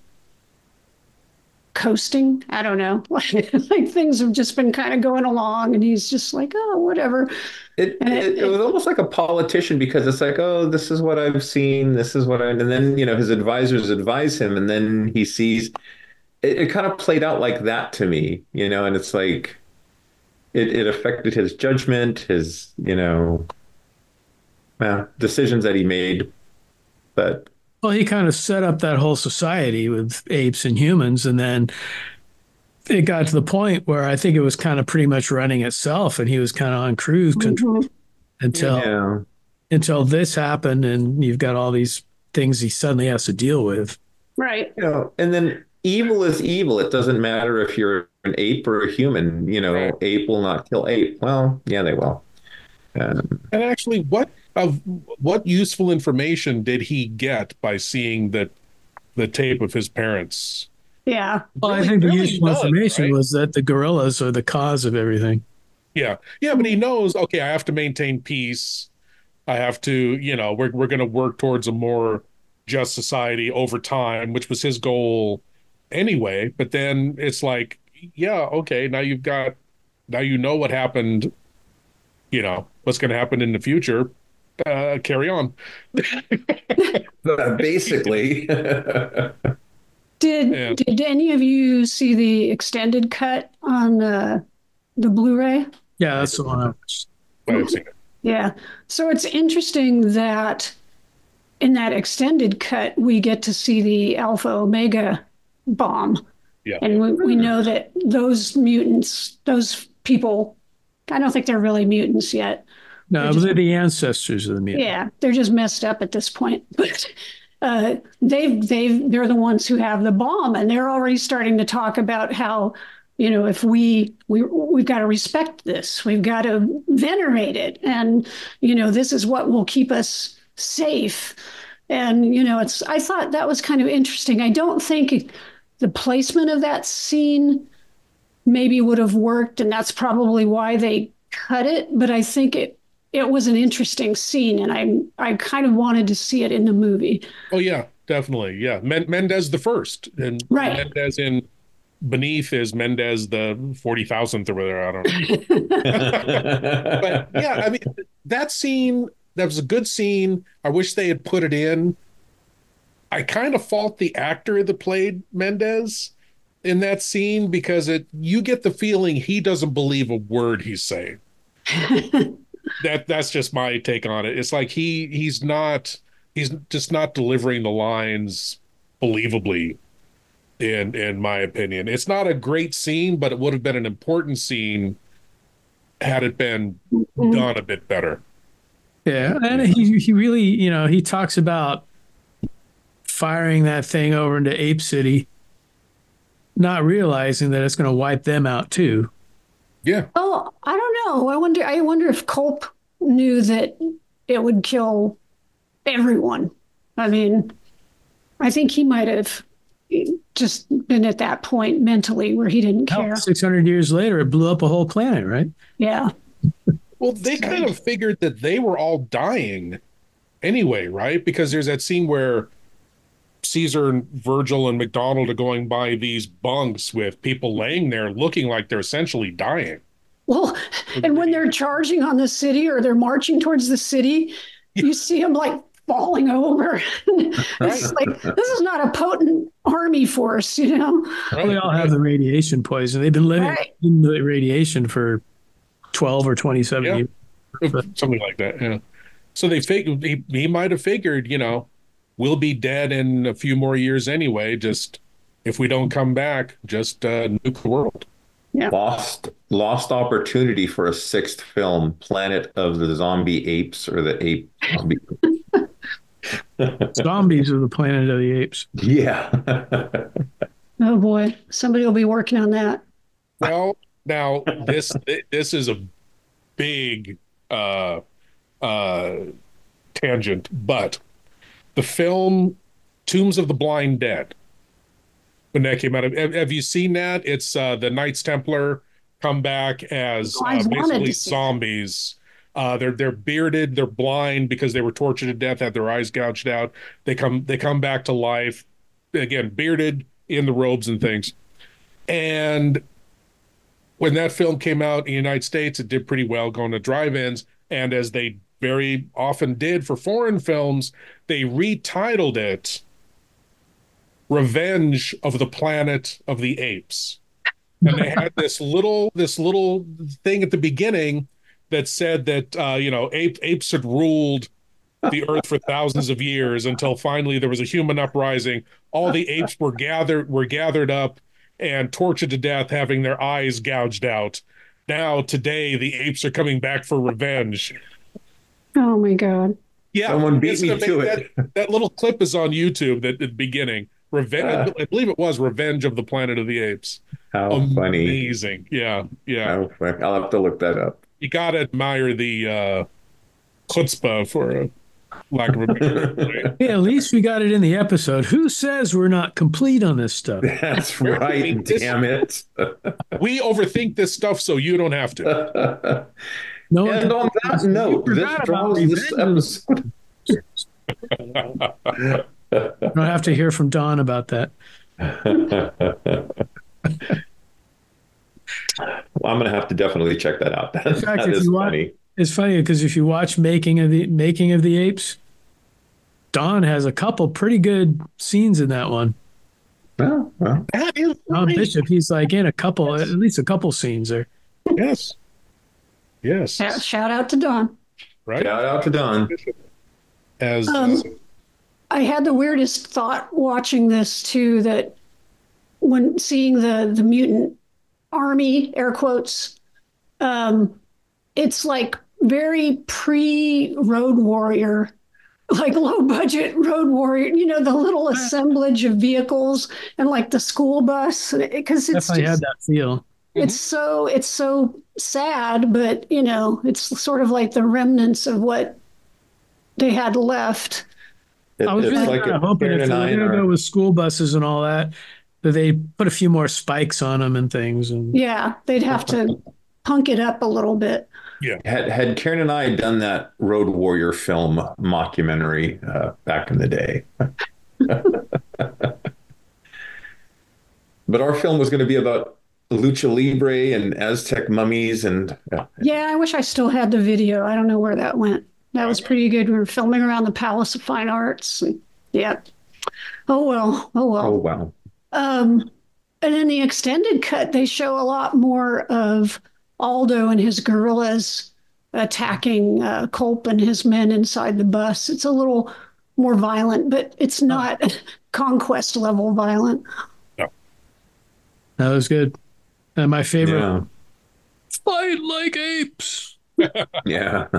coasting. I don't know. Like, like things have just been kind of going along, and he's just like, oh, whatever. It, it, it was almost like a politician because it's like, oh, this is what I've seen, this is what I, and then you know his advisors advise him, and then he sees. It, it kind of played out like that to me, you know, and it's like, it it affected his judgment, his you know, well, decisions that he made, but Well, he kind of set up that whole society with apes and humans, and then it got to the point where I think it was kind of pretty much running itself, and he was kind of on cruise control mm-hmm. until Yeah. until this happened, and you've got all these things he suddenly has to deal with. Right. you know, and then evil is evil. It doesn't matter if you're an ape or a human. You know, ape will not kill ape. Well, yeah, they will. Um, And actually, what of what useful information did he get by seeing the the tape of his parents? Yeah. Well, I Really- think the really useful none, information right? was that the gorillas are the cause of everything. Yeah, yeah, but he knows. Okay, I have to maintain peace. I have to, you know, we're we're going to work towards a more just society over time, which was his goal anyway. But then it's like, yeah, okay, now you've got, now you know what happened. You know what's going to happen in the future. Uh, carry on. basically. Did Yeah. Did any of you see the extended cut on the the Blu-ray? Yeah, that's the one. I watched. I've seen it. Yeah. So it's interesting that in that extended cut, we get to see the Alpha Omega bomb. Yeah. And we, we know that those mutants, those people, I don't think they're really mutants yet. No, They're just- they're the ancestors of the mutant. Yeah, they're just messed up at this point. But uh, they've they've they're the ones who have the bomb, and they're already starting to talk about how you know if we we we've got to respect this, we've got to venerate it, and you know this is what will keep us safe. And you know, it's I thought that was kind of interesting. I don't think the placement of that scene maybe would have worked, and that's probably why they cut it. But I think it it was an interesting scene, and I I kind of wanted to see it in the movie. Oh yeah, definitely. Yeah, Men- Mendez the first, and Right. Mendez in beneath is Mendez the forty thousandth or whatever. I don't know. but yeah, I mean that scene that was a good scene. I wish they had put it in. I kind of fault the actor that played Mendez in that scene because it you get the feeling he doesn't believe a word he's saying. that that's just my take on it. It's like he he's not he's just not delivering the lines believably in in my opinion. It's not a great scene, but it would have been an important scene had it been mm-hmm. done a bit better. Yeah, and he he really, you know, he talks about firing that thing over into Ape City, not realizing that it's going to wipe them out too. Yeah. Oh, I don't know. I wonder. I wonder if Kolp knew that it would kill everyone. I mean, I think he might have just been at that point mentally where he didn't care. Six hundred years later, it blew up a whole planet, right? Yeah. Well, they kind of figured that they were all dying anyway, right? Because there's that scene where Caesar and Virgil and McDonald are going by these bunks with people laying there looking like they're essentially dying. Well, and when they're charging on the city or they're marching towards the city, you see them like falling over. it's like this is not a potent army force, you know. Well, they all have the radiation poison. They've been living Right. in the radiation for twelve or twenty-seven Yeah. years. something like that. Yeah. So they fig- he, he might have figured, you know, we'll be dead in a few more years anyway. Just if we don't come back, just uh, nuke the world. Yeah. Lost lost opportunity for a sixth film, Planet of the Zombie Apes or the Ape Zombie. Zombies of the Planet of the Apes. Yeah. Oh boy, somebody will be working on that. Well, now this this is a big uh, uh, tangent, but the film Tombs of the Blind Dead, when that came out, have, have you seen that? It's uh, the Knights Templar come back as Oh, uh, basically to see that. zombies. Uh, they're they're bearded, they're blind because they were tortured to death, had their eyes gouged out. They come they come back to life, again bearded in the robes and things. And when that film came out in the United States, it did pretty well going to drive-ins, and as they very often did for foreign films, they retitled it Revenge of the Planet of the Apes. And they had this little this little thing at the beginning that said that uh, you know ape, apes had ruled the earth for thousands of years until finally there was a human uprising. All the apes were gathered were gathered up and tortured to death, having their eyes gouged out. Now today the apes are coming back for revenge. Oh my god. Yeah, Someone beat me gonna make it. That, that little clip is on YouTube that at the beginning. Revenge, I believe it was Revenge of the Planet of the Apes. How funny. Amazing. Yeah, yeah. How funny. I'll have to look that up. You gotta admire the uh chutzpah for a lack of a better word. Hey, at least we got it in the episode. Who says we're not complete on this stuff? That's right. Damn it. We overthink this stuff so you don't have to. No, and on that note, You this forgot about draws this episode. I don't have to hear from Don about that. Well, I'm gonna have to definitely check that out. That, In fact, that if is you watch, funny. it's funny because if you watch Making of the Making of the Apes, Don has a couple pretty good scenes in that one. Well, well. That is Don right. Bishop, he's like in a couple, at least a couple scenes there. Yes. Yes. Shout, shout out to Don. Right. Shout out to Don. As Um, I had the weirdest thought watching this too that when seeing the the mutant army air quotes um it's like very pre road warrior like low budget road warrior you know the little assemblage of vehicles and like the school bus because it's Definitely had that feel. it's so it's so sad but you know it's sort of like the remnants of what they had left It- I was really like kind of hoping if and they're I going to go with school buses and all that, that they put a few more spikes on them and things. And Yeah, they'd have to punk it up a little bit. Yeah. Had had Karen and I done that Road Warrior film mockumentary uh, back in the day. but our film was going to be about lucha libre and Aztec mummies and yeah, Yeah, I wish I still had the video. I don't know where that went. That was pretty good. We were filming around the Palace of Fine Arts. And, yeah. Oh well. Oh well. oh wow. Um, and in the extended cut, they show a lot more of Aldo and his gorillas attacking uh, Kolp and his men inside the bus. It's a little more violent, but it's not conquest level violent. No, that was good. And my favorite, Yeah. fight like apes. Yeah.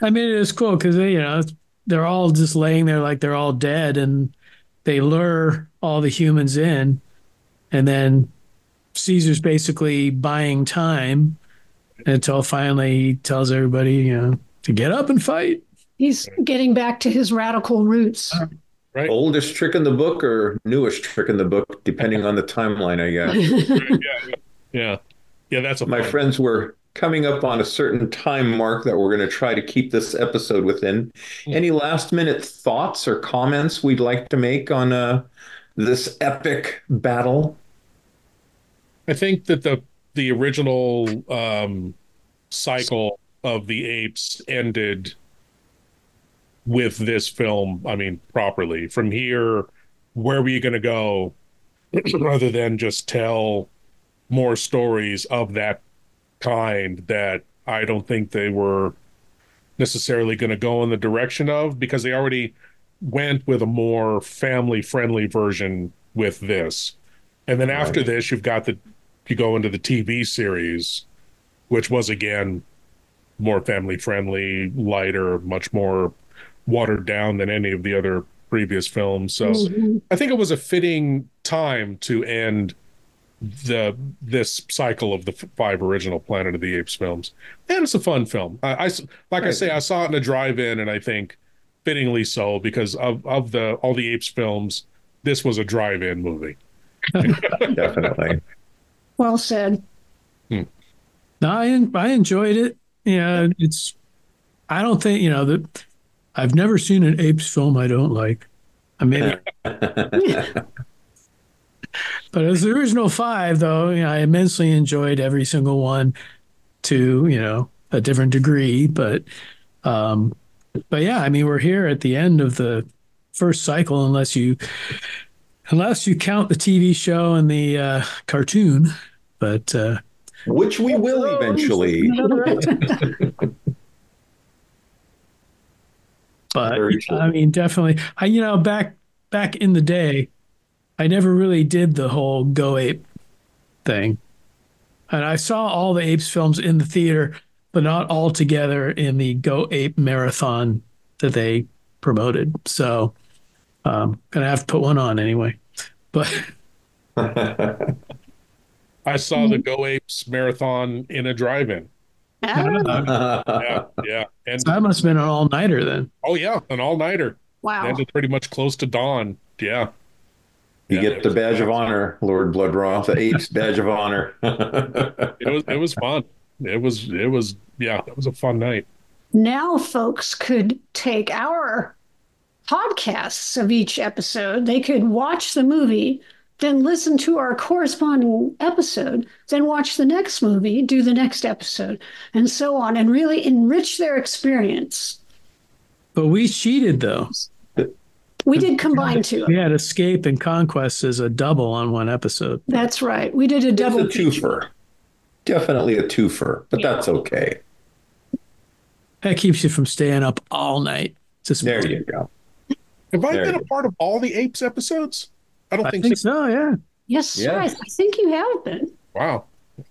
I mean, it is cool because you know it's- they're all just laying there like they're all dead, and they lure all the humans in, and then Caesar's basically buying time until finally he tells everybody, you know, to get up and fight. He's getting back to his radical roots. Uh, Right. Oldest trick in the book or newest trick in the book, depending on the timeline, I guess. yeah, yeah, yeah. That's a My fun- friends were coming up on a certain time mark that we're going to try to keep this episode within. Any last minute thoughts or comments we'd like to make on uh, this epic battle? I think that the the original um, cycle of the apes ended with this film. I mean, properly. From here, where were you going to go, rather than just tell more stories of that kind that I don't think they were necessarily going to go in the direction of because they already went with a more family friendly version with this. And then after this, you've got the you go into the TV series, which was again more family friendly, lighter, much more watered down than any of the other previous films. So Mhm. I think it was a fitting time to end the this cycle of the five original Planet of the Apes films, and it's a fun film. I like I say, I saw it in a drive-in, and I think fittingly so because of of the all the Apes films, this was a drive-in movie. Definitely. Well said. No, I I enjoyed it. Yeah, it's. I don't think you know that. I've never seen an apes film I don't like. I mean, but as the original five, though, you know, I immensely enjoyed every single one, to you know a different degree. But, um, but yeah, I mean, we're here at the end of the first cycle, unless you, unless you count the TV show and the uh, cartoon. But uh, Which we will eventually. but Very true. I mean, definitely. I you know back back in the day, I never really did the whole Go Ape thing, and I saw all the Apes films in the theater, but not all together in the Go Ape marathon that they promoted. So, um, gonna have to put one on anyway. But I saw the Go Apes marathon in a drive-in. Yeah, yeah, and so that must have been an all nighter then. oh yeah, an all-nighter. Wow. Ended pretty much close to dawn. Yeah. You Yeah, get the was badge of honor, Lord Blood-Rah, the apes badge of honor. It was it was fun. It was it was yeah, it was a fun night. Now, folks could take our podcasts of each episode. They could watch the movie, then listen to our corresponding episode, then watch the next movie, do the next episode, and so on, and really enrich their experience. But we cheated though. We did combine two. We had Escape and Conquest as a double on one episode. That's right. We did a It's double a twofer. Definitely a twofer, but that's okay. That keeps you from staying up all night. Just There you go. Have I There been a part of all the apes episodes? I don't I think, think so. so. Yeah. Yes, sir. I, I think you have been. Wow.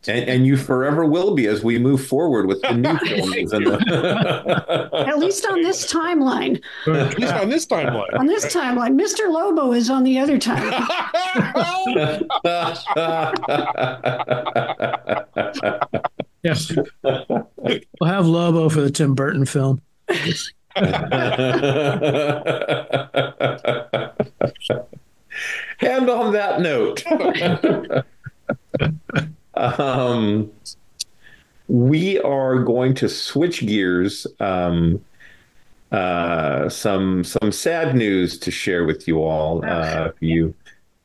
And, and you forever will be as we move forward with the new films. The... At least on this timeline. At least on this timeline. On this timeline, Mr. Lobo is on the other timeline. Yes. we'll have Lobo for the Tim Burton film. And on that note, um, we are going to switch gears. Um, uh, some some sad news to share with you all. Uh, if you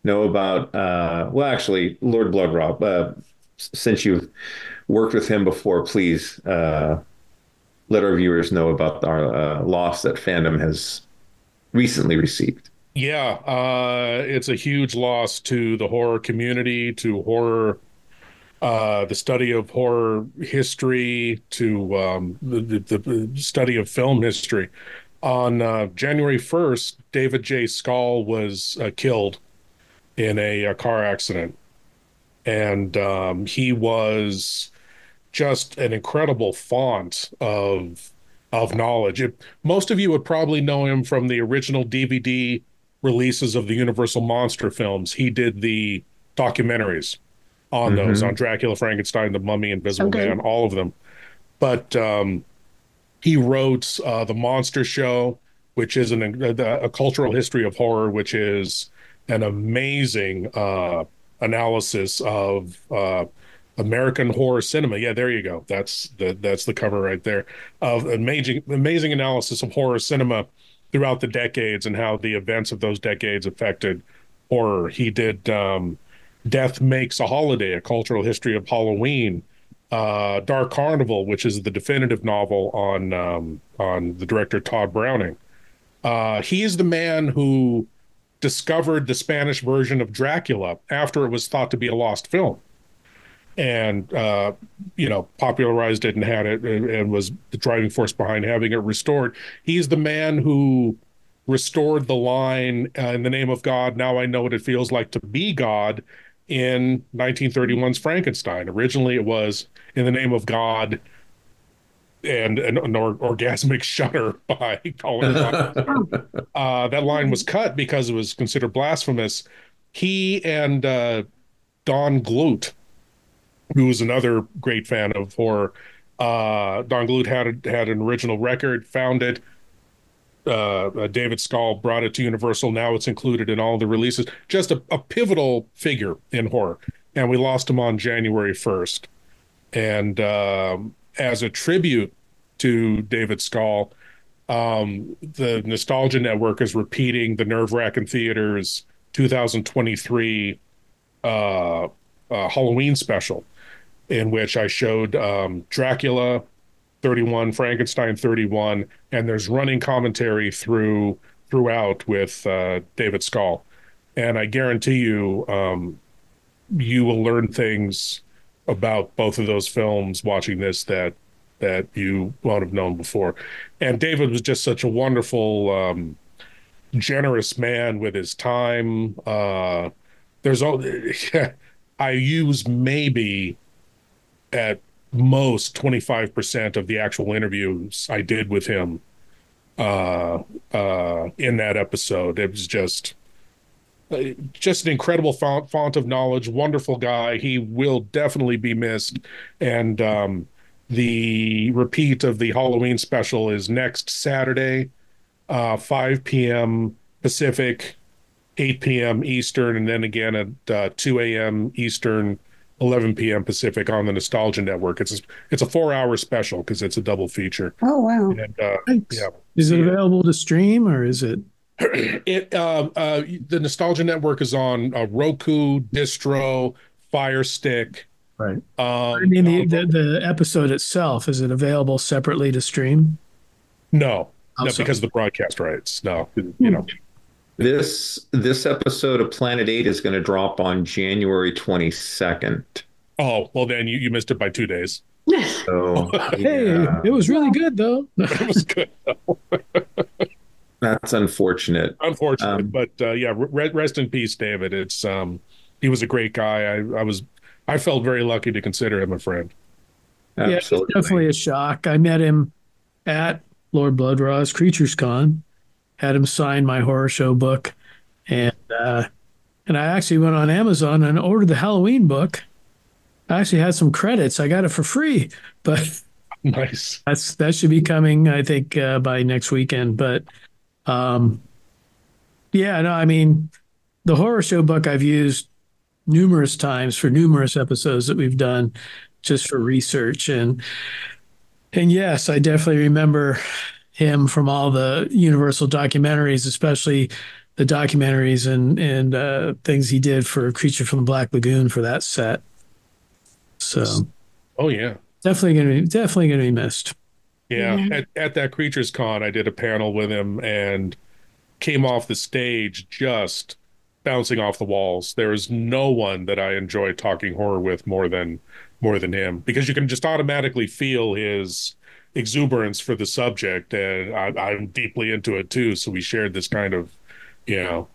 know about, uh, well, actually, Lord Blood-Rah, uh, since you've worked with him before, please uh, let our viewers know about our uh, loss that fandom has recently received. Yeah, uh, it's a huge loss to the horror community, to horror, uh, the study of horror history, to um, the, the, the study of film history. On uh, January 1st, David J. Skal was uh, killed in a, a car accident. And um, he was just an incredible font of of knowledge. It, most of you would probably know him from the original DVD releases of the Universal monster films. He did the documentaries on those Mhm. on Dracula, Frankenstein, The Mummy, Invisible Okay. Man, all of them. But um, he wrote uh, the Monster Show, which is an, a, a cultural history of horror, which is an amazing uh, analysis of uh, American horror cinema. Yeah, there you go. That's the that's the cover right there of amazing amazing analysis of horror cinema throughout the decades and how the events of those decades affected horror. He did um, Death Makes a Holiday, a cultural history of Halloween, uh, Dark Carnival, which is the definitive novel on um, on the director Tod Browning. Uh, he is the man who discovered the Spanish version of Dracula after it was thought to be a lost film, and uh, you know popularized it and had it and, and was the driving force behind having it restored. He's the man who restored the line uh, in the name of God. Now I know what it feels like to be God in 1931's Frankenstein. Originally, it was in the name of God and an, an or, orgasmic shudder by Colin. uh, that line was cut because it was considered blasphemous. He and uh, Don Glut, who was another great fan of horror, uh, Don Glut had had an original record, found it uh, uh, David Skal brought it to Universal. Now it's included in all the releases. Just a, a, pivotal figure in horror. And we lost him on January 1st. And um, as a tribute to David Skal, um, the Nostalgia Network is repeating the Nerve Wracking Theater's 2023 uh, uh, Halloween special, in which I showed um, Dracula, 31, Frankenstein 31, and there's running commentary through throughout with uh, David Skal. And I guarantee you, um, you will learn things about both of those films watching this that that you won't have known before. And David was just such a wonderful, um, generous man with his time. Uh, there's all I use maybe at most 25% of the actual interviews I did with him uh, uh, in that episode. It was just uh, just an incredible font, font of knowledge, wonderful guy. He will definitely be missed. And um, the repeat of the Halloween special is next Saturday, uh, 5 p.m. Pacific, 8 p.m. Eastern, and then again at uh, 2 a.m. Eastern 11 p.m. Pacific on the Nostalgia Network. It's a, it's a four hour special because it's a double feature. Oh wow! And, uh, yeah, is it available to stream or is it? it uh, uh, the Nostalgia Network is on uh, Roku, Distro, Fire Stick. Right. Um, I mean, the, the, the episode itself is it available separately to stream? No, Oh, no, so- because of the broadcast rights. No, you know. This this episode of Planet Eight is going to drop on January twenty second. Oh well, then you, you missed it by two days. So Hey, yeah, it was really good though. it was good. that's unfortunate. Unfortunate, Um, but uh, yeah, re- rest in peace, David. It's um, he was a great guy. I, I was, I felt very lucky to consider him a friend. Yeah, it's definitely a shock. I met him at Lord Blood-Rah's Creatures Con, had him sign my horror show book, and uh, and I actually went on Amazon and ordered the Halloween book. I actually had some credits. I got it for free, but nice. That's that should be coming, I think, uh, by next weekend. But um, yeah, no, I mean, the horror show book I've used numerous times for numerous episodes that we've done, just for research and and yes, I definitely remember him from all the Universal documentaries, especially the documentaries and and uh, things he did for Creature from the Black Lagoon for that set. So Oh yeah, definitely gonna be definitely gonna be missed. yeah. Mhm. At at that Creatures Con, I did a panel with him and came off the stage just bouncing off the walls. There is no one that I enjoy talking horror with more than more than him because you can just automatically feel his exuberance for the subject, and I, I'm deeply into it too. So we shared this kind of, you know,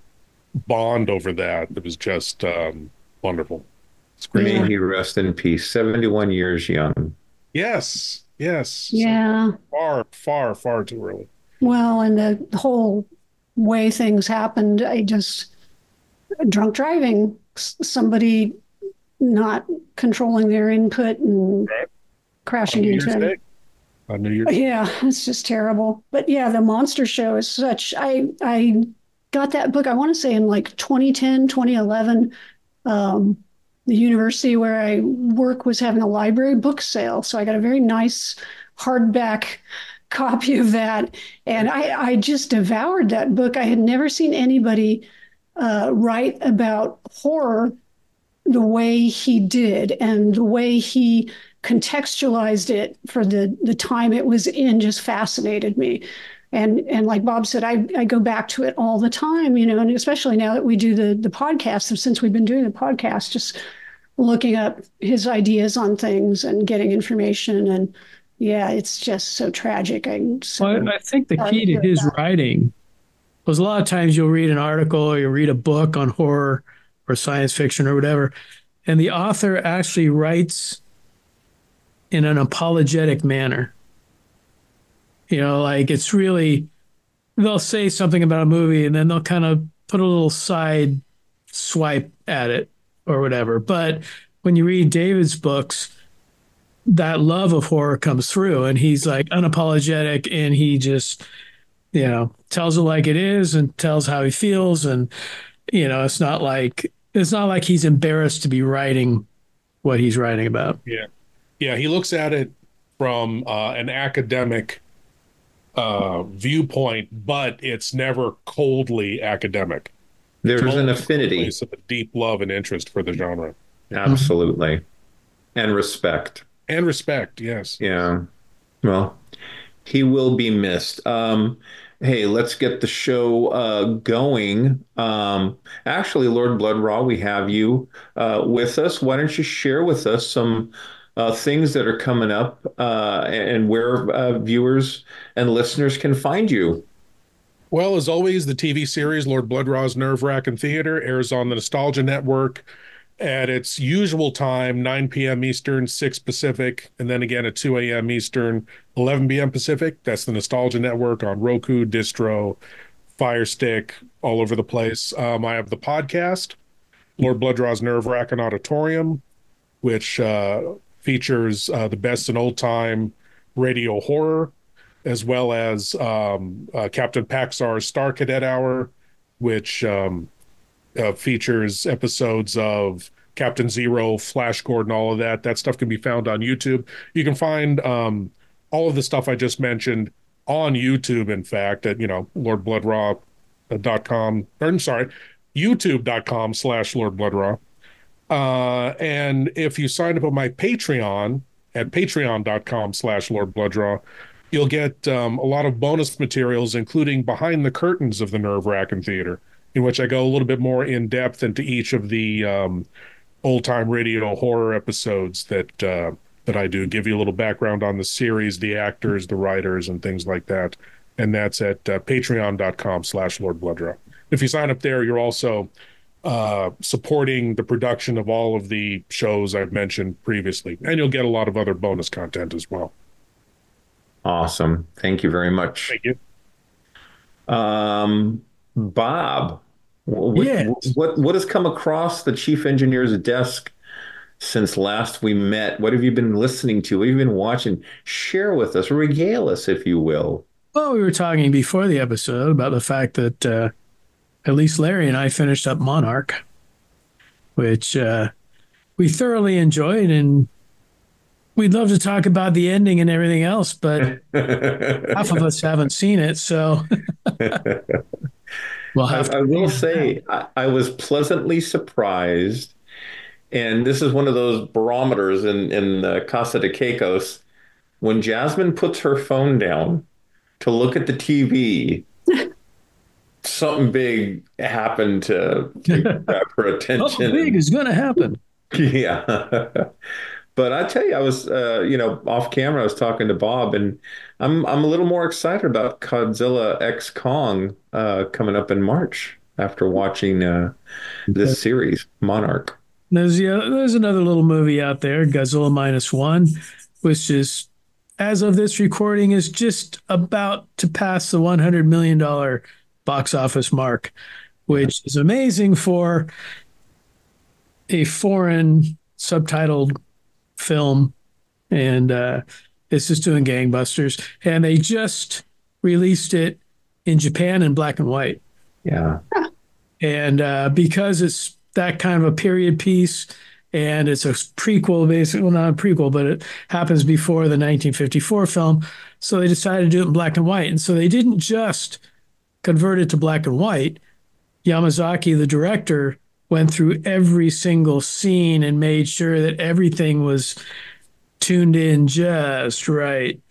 bond over that. It was just um, wonderful. It's great. May he rest in peace. Seventy one years young. Yes, yes. Yeah. Far, far, far too early. Well, and the whole way things happened, I just drunk driving, somebody not controlling their input and crashing On New into Day. On New Year's Yeah, it's just terrible. But yeah, the monster show is such I I got that book I want to say in like 2010, 2011. Um the university where I work was having a library book sale, so I got a very nice hardback copy of that and I I just devoured that book. I had never seen anybody uh, write about horror the way he did and the way he contextualized it for the the time it was in just fascinated me. And and like bob said i i go back to it all the time you know and especially now that we do the the podcast since we've been doing the podcast just looking up his ideas on things and getting information. And yeah it's just so tragic. I so well, i think the key to his that. writing was a lot of times you'll read an article or you'll read a book on horror or science fiction or whatever and the author actually writes in an apologetic manner you know, like it's really, they'll say something about a movie and then they'll kind of put a little side swipe at it or whatever. But when you read David's books, that love of horror comes through and he's like unapologetic and he just, you know, tells it like it is and tells how he feels. And, you know, it's not like, it's not like he's embarrassed to be writing what he's writing about. Yeah. Yeah. He looks at it from uh, an academic uh, viewpoint, but it's never coldly academic. There's an affinity, a deep love and interest for the genre. Absolutely, and respect. And respect, yes. Yeah. Well, he will be missed. Um, hey, let's get the show uh, going. Um, actually, Lord Blood-Rah, we have you uh, with us. Why don't you share with us some uh, things that are coming up uh, and where uh, viewers and listeners can find you. Well, as always, the TV series Lord Blood-Rah's Nerve Wracking Theater airs on the Nostalgia Network at its usual time, 9 p.m. Eastern, 6 Pacific, and then again at 2 a.m. Eastern, 11 p.m. Pacific. That's the Nostalgia Network on Roku, Distro, Fire Stick, all over the place. Um, I have the podcast, Lord Blood-Rah's Nerve Wracking Auditorium, which uh, features uh, the best in old time radio horror, as well as um, uh, Captain Paxar's Star Cadet Hour, which um, uh, features episodes of Captain Zero, Flash Gordon, all of that. That stuff can be found on YouTube. You can find um, all of the stuff I just mentioned on YouTube, in fact, at, you know, lordbloodrah.com, or I'm sorry, youtube.com slash lordbloodrah. Uh, and if you sign up on my Patreon at patreon.com slash Lord Blood-Rah, you'll get um, a lot of bonus materials, including behind the curtains of the Nerve Wracking Theater, in which I go a little bit more in depth into each of the um, old time radio horror episodes that uh, that I do. Give you a little background on the series, the actors, the writers, and things like that. And that's at uh, patreon.com slash Lord Blood-Rah. If you sign up there, you're also uh, supporting the production of all of the shows I've mentioned previously. And you'll get a lot of other bonus content as well. Awesome. Thank you very much. Thank you. Um, Bob, what, yes. what, what has come across the chief engineer's desk since last we met? What have you been listening to? What have you been watching? Share with us, regale us, if you will. Well, we were talking before the episode about the fact that uh, at least Larry and I finished up Monarch, which uh, we thoroughly enjoyed, and we'd love to talk about the ending and everything else, but half of us haven't seen it, so. well, I, I, will say I, I, was pleasantly surprised, and this is one of those barometers in in uh, Casa de Caicos when Jasmine puts her phone down to look at the TV something big happened to, grab her attention. Something big is going to happen. Yeah. but I tell you, I was, uh, you know, off camera, I was talking to Bob, and I'm I'm a little more excited about Godzilla X Kong uh, coming up in March after watching uh, this series, Monarch. There's yeah, there's another little movie out there, Godzilla minus one, which is, as of this recording, is just about to pass the 100 million dollar box office mark, which is amazing for a foreign subtitled film. And uh, it's just doing gangbusters. And they just released it in Japan in black and white. Yeah. And uh, because it's that kind of a period piece, and it's a prequel, basically, well, not a prequel, but it happens before the 1954 film. So they decided to do it in black and white. And so they didn't just converted to black and white, Yamazaki, the director, went through every single scene and made sure that everything was tuned in just right.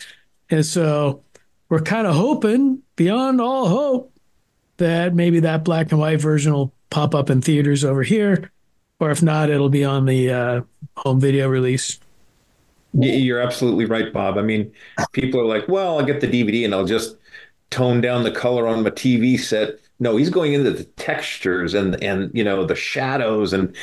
And so we're kind of hoping beyond all hope that maybe that black and white version will pop up in theaters over here, or if not, it'll be on the uh, home video release. You're absolutely right, Bob. I mean, people are like, well, I'll get the DVD and I'll just tone down the color on my TV set. No, he's going into the textures and and you know the shadows and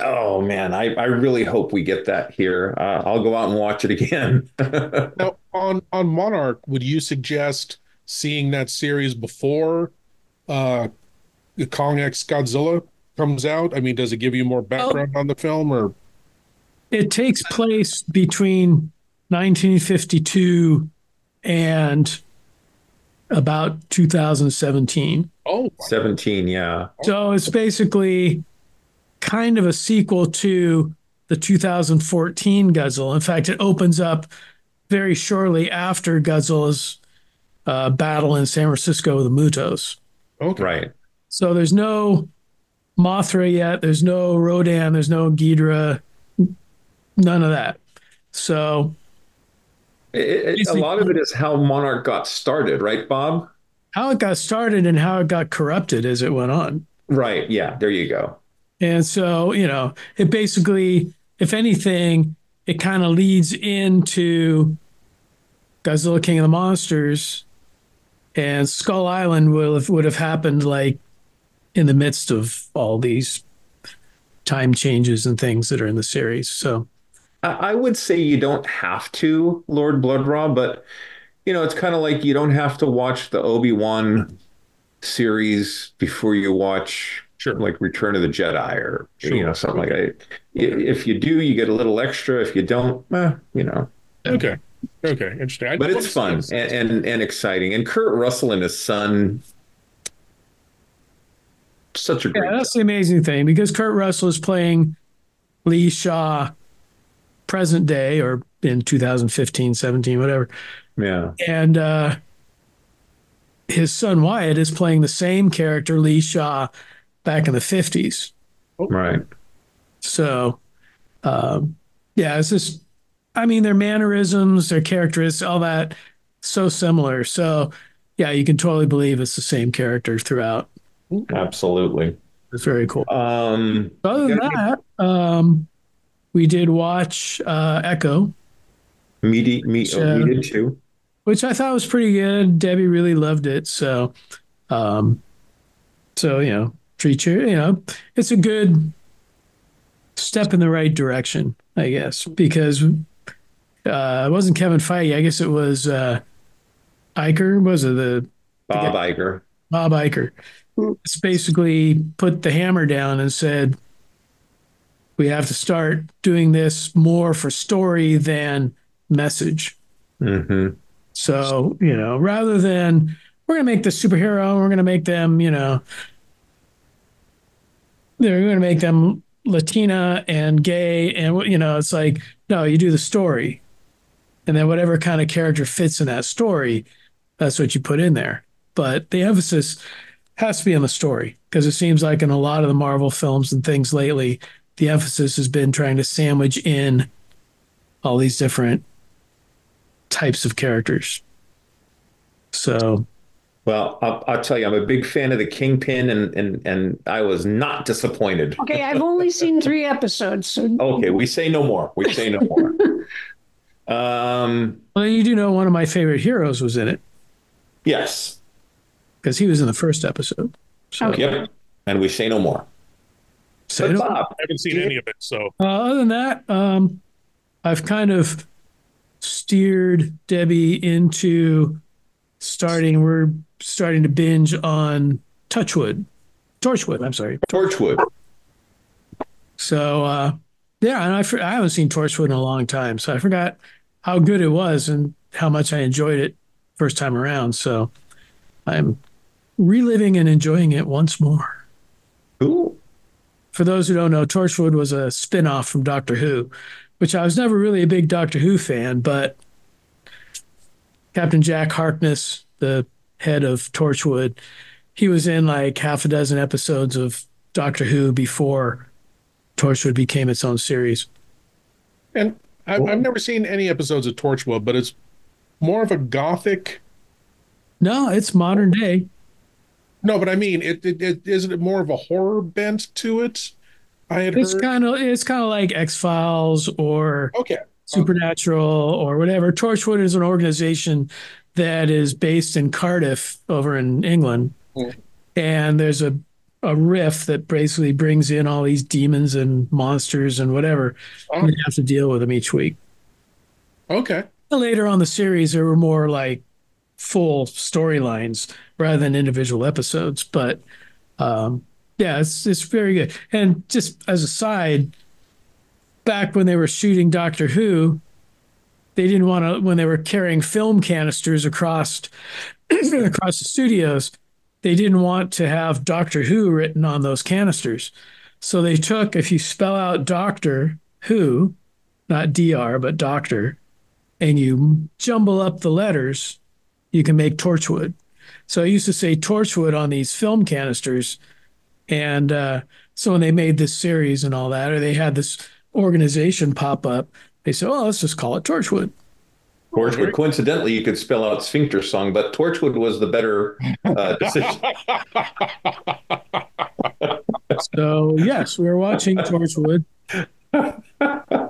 oh man, I, I really hope we get that here. Uh, I'll go out and watch it again. now on on Monarch, would you suggest seeing that series before uh, Kong X Godzilla comes out? I mean, does it give you more background oh. on the film or? It takes place between 1952 and about 2017. Oh, 17, yeah. So it's basically kind of a sequel to the 2014 Godzilla. In fact, it opens up very shortly after Godzilla's uh, battle in San Francisco with the MUTOs. Okay. Right. So there's no Mothra yet. There's no Rodan. There's no Ghidorah. None of that. So it, it, a lot of it is how Monarch got started, right, Bob? How it got started and how it got corrupted as it went on. Right. Yeah. There you go. And so, you know, it basically, if anything, it kind of leads into Godzilla King of the Monsters and Skull Island would have, would have happened like in the midst of all these time changes and things that are in the series. So I would say you don't have to, Lord Blood-Rah, but you know, it's kind of like you don't have to watch the Obi-Wan series before you watch sure. like Return of the Jedi or sure. you know something like that. If you do, you get a little extra. If you don't, eh, you know. Okay. Okay. Interesting. I but it's fun and, and, and exciting. And Kurt Russell and his son. Such a great. Yeah, that's the amazing thing because Kurt Russell is playing Lee Shaw present day or in 2015, 17, whatever. Yeah. And uh, his son Wyatt is playing the same character, Lee Shaw, back in the 50s. Right. So, um, yeah, it's just, I mean, their mannerisms, their characteristics, all that, so similar. So, yeah, you can totally believe it's the same character throughout. Absolutely. It's very cool. Um, Other than that, um, we did watch uh, Echo. Me, me, which, uh, we did too. Which I thought was pretty good. Debbie really loved it. So, um, so you know, treat you. You know, it's a good step in the right direction, I guess, because uh, it wasn't Kevin Feige. I guess it was uh, Iger. Was it the Bob the Iger? Bob Iger. It's basically put the hammer down and said, we have to start doing this more for story than message. Mm-hmm. So, you know, rather than we're going to make the superhero, we're going to make them, you know, they're going to make them Latina and gay. And, you know, it's like, no, you do the story. And then whatever kind of character fits in that story, that's what you put in there. But the emphasis has to be on the story because it seems like in a lot of the Marvel films and things lately, the emphasis has been trying to sandwich in all these different types of characters. So, well, I'll, I'll, tell you, I'm a big fan of the Kingpin, and and and I was not disappointed. Okay, I've only seen three episodes. So... Okay, we say no more. We say no more. um, well, you do know one of my favorite heroes was in it. Yes, because he was in the first episode. So. Okay. Yep, and we say no more. So I haven't seen any of it. So uh, other than that, um, I've kind of steered Debbie into starting. We're starting to binge on Touchwood, Torchwood. I'm sorry, Torchwood. So uh, yeah, and I I haven't seen Torchwood in a long time, so I forgot how good it was and how much I enjoyed it first time around. So I'm reliving and enjoying it once more. Cool for those who don't know, Torchwood was a spin-off from Doctor Who, which I was never really a big Doctor Who fan, but Captain Jack Harkness, the head of Torchwood, he was in like half a dozen episodes of Doctor Who before Torchwood became its own series. And I've, I've never seen any episodes of Torchwood, but it's more of a gothic. No, it's modern day. No, but I mean, it, it, it isn't it more of a horror bent to it? I had It's kind of it's kind of like X Files or okay. Supernatural or whatever. Torchwood is an organization that is based in Cardiff over in England. Mm-hmm. And there's a a riff that basically brings in all these demons and monsters and whatever. Oh. And you have to deal with them each week. Okay. Later on the series, there were more like full storylines rather than individual episodes. But um, yeah, it's it's very good. And just as a side, back when they were shooting Doctor Who, they didn't want to when they were carrying film canisters across across the studios. They didn't want to have Doctor Who written on those canisters. So they took, if you spell out Doctor Who, not DR, but Doctor, and you jumble up the letters, you can make Torchwood. So I used to say Torchwood on these film canisters. And uh, so when they made this series and all that, or they had this organization pop up, they said, oh, let's just call it Torchwood. Torchwood. Coincidentally, you could spell out Sphincter Song, but Torchwood was the better uh, decision. So yes, we were watching Torchwood.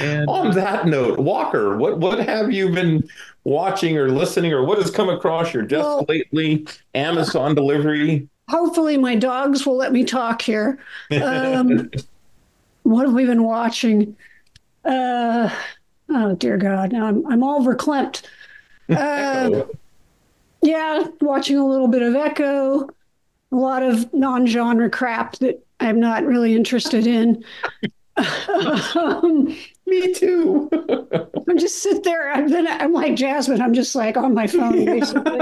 And On that note, Walker, what what have you been watching or listening, or what has come across your desk Well- lately? Amazon delivery. Hopefully, my dogs will let me talk here. Um, what have we been watching? Uh, oh dear God, now I'm I'm all verklempt. Uh, yeah, watching a little bit of Echo, a lot of non-genre crap that I'm not really interested in. um, Me too. I'm just sit there. I'm then I'm like Jasmine. I'm just like on my phone, basically.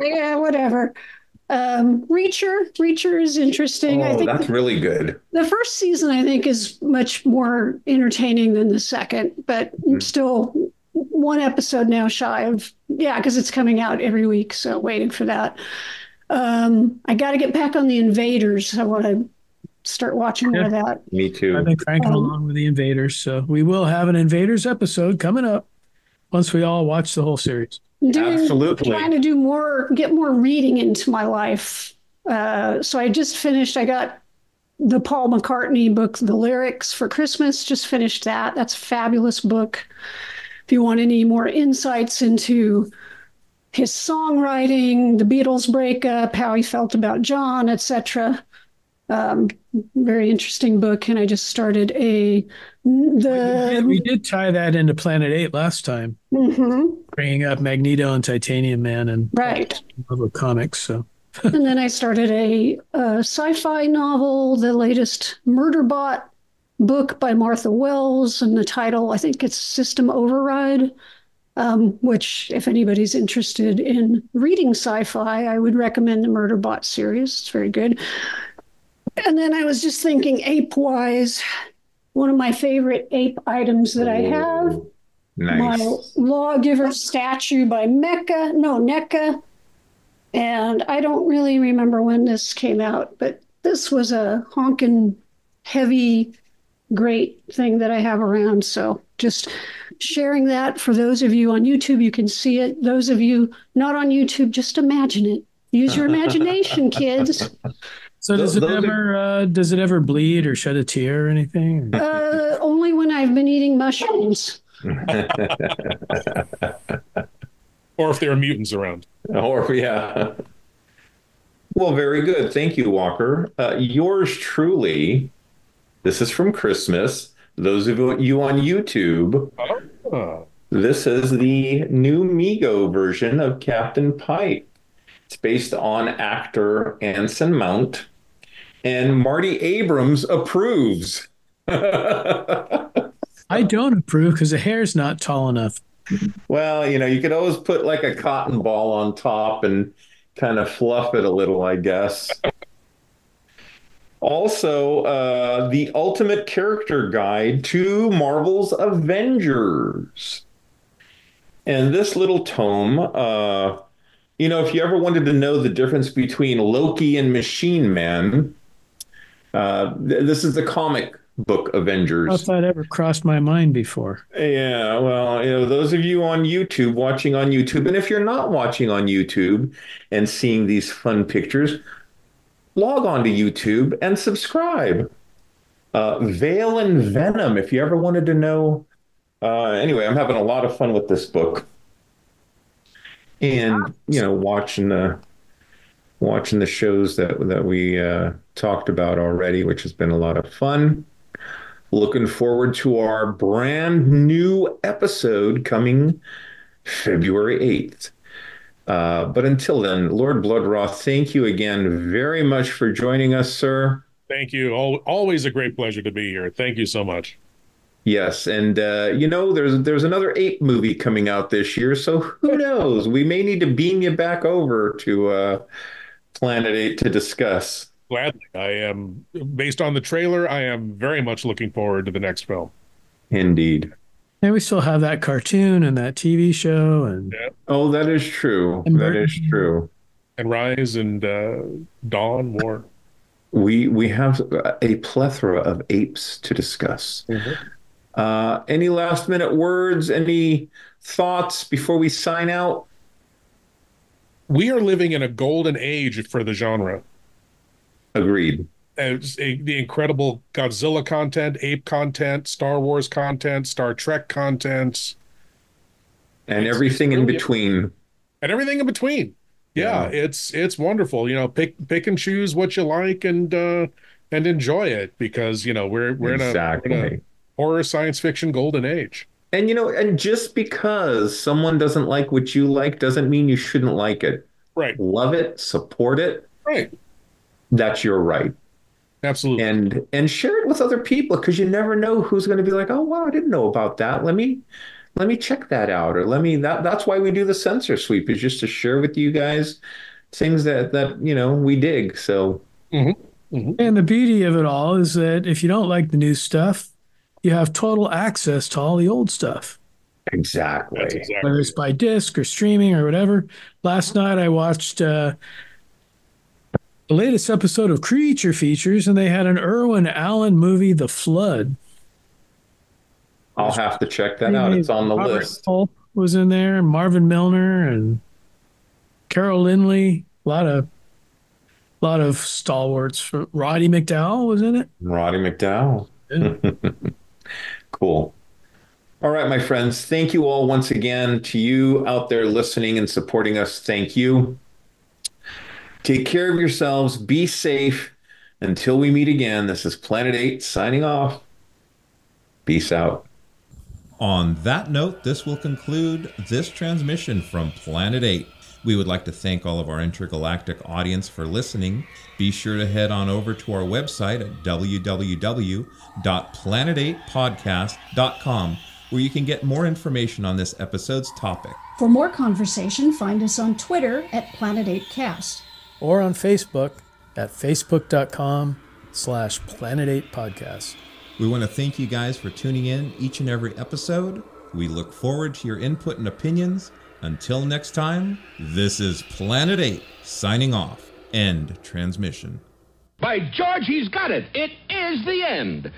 yeah, whatever. Um, Reacher, Reacher is interesting. I Oh, think that's really good. the first season, I think, is much more entertaining than the second, but Mm-hmm. still one episode now shy of yeah, because it's coming out every week. So waiting for that. Um, I got to get back on the Invaders. I want to start watching more of that. Me too. I've been cranking Um, along with the Invaders. So we will have an Invaders episode coming up once we all watch the whole series. doing, Absolutely. trying to do more, get more reading into my life. Uh, so I just finished. I got the Paul McCartney book, The Lyrics for Christmas. Just finished that. That's a fabulous book. If you want any more insights into his songwriting, the Beatles breakup, how he felt about John, etc. Um, very interesting book. And I just started a the we did tie that into Planet Eight last time, Mhm. bringing up Magneto and Titanium Man and right. love of comics. So and then I started a, a sci-fi novel, the latest Murderbot book by Martha Wells, and the title I think it's System Override. Um, which, if anybody's interested in reading sci-fi, I would recommend the Murderbot series. It's very good. And then I was just thinking, ape-wise, one of my favorite ape items that I have Nice. my lawgiver statue by Mecca, no, NECA. And I don't really remember when this came out, but this was a honking heavy, great thing that I have around. So just sharing that for those of you on YouTube, you can see it. Those of you not on YouTube, just imagine it. Use your imagination, kids. So does it Those are- ever uh, does it ever bleed or shed a tear or anything? Uh, only when I've been eating mushrooms. Or if there are mutants around. or yeah. Well, very good. Thank you, Walker. Uh, yours truly. This is from Christmas. Those of you on YouTube, Oh. this is the new Mego version of Captain Pike. It's based on actor Anson Mount, and Marty Abrams approves. I don't approve because the hair's not tall enough. Well, you know, you could always put like a cotton ball on top and kind of fluff it a little, I guess. Also, uh, the ultimate character guide to Marvel's Avengers. And this little tome, uh, you know, if you ever wanted to know the difference between Loki and Machine Man, Uh, th- this is the comic book Avengers. if that ever crossed my mind before. Yeah, well, you know, those of you on YouTube watching on YouTube, and if you're not watching on YouTube and seeing these fun pictures, log on to YouTube and subscribe. Uh, Veil and Venom, if you ever wanted to know. Uh, anyway, I'm having a lot of fun with this book, and you know, watching the watching the shows that that we uh, talked about already, which has been a lot of fun. Looking forward to our brand new episode coming February 8th. Uh, but until then, Lord Blood-Rah, thank you again very much for joining us, sir. Thank you. Al always a great pleasure to be here. Thank you so much. Yes, and uh, you know, there's there's another ape movie coming out this year, so who knows? We may need to beam you back over to uh, Planet Eight to discuss. Gladly. I am, based on the trailer, I am very much looking forward to the next film. Indeed. And we still have that cartoon and that TV show and Yeah. Oh, that is true. And That is true. And Rise and uh, Dawn more. We we have a plethora of apes to discuss. Uh, any last minute words? Any thoughts before we sign out? We are living in a golden age for the genre. Agreed. It's a, the incredible Godzilla content, ape content, Star Wars content, Star Trek content, And everything in between. and everything in between. Yeah, it's it's wonderful. You know, pick pick and choose what you like and uh and enjoy it because you know we're we're in a, we're in a horror science fiction golden age. And you know, and just because someone doesn't like what you like doesn't mean you shouldn't like it. Right. Love it, support it. Right. That's your right. Absolutely. And and share it with other people because you never know who's going to be like, "Oh, wow, I didn't know about that. Let me let me check that out." Or let me that that's why we do the sensor sweep is just to share with you guys things that that, you know, we dig. So mm-hmm. Mm-hmm. And the beauty of it all is that if you don't like the new stuff, you have total access to all the old stuff. Exactly. Exactly. Whether it's by disc or streaming or whatever. Last night I watched uh, the latest episode of Creature Features, and they had an Irwin Allen movie, The Flood. I'll have to check that out. It's on the Robert list. Culp was in there, Martin Milner, and Carol Lynley. A lot of, a lot of stalwarts. For, Roddy McDowall was in it. Roddy McDowall. cool. All right, my friends. Thank you all once again. To you out there listening and supporting us, thank you. Take care of yourselves. Be safe. Until we meet again, this is Planet 8 signing off. Peace out. On that note, this will conclude this transmission from Planet 8. We would like to thank all of our intergalactic audience for listening. Be sure to head on over to our website at www.planet8podcast.com where you can get more information on this episode's topic. For more conversation, find us on Twitter at Planet 8 Cast. Or on Facebook at facebook.com slash planet 8 podcast. We want to thank you guys for tuning in each and every episode. We look forward to your input and opinions. Until next time, this is Planet 8 signing off. End transmission. By George, he's got it. It is the end.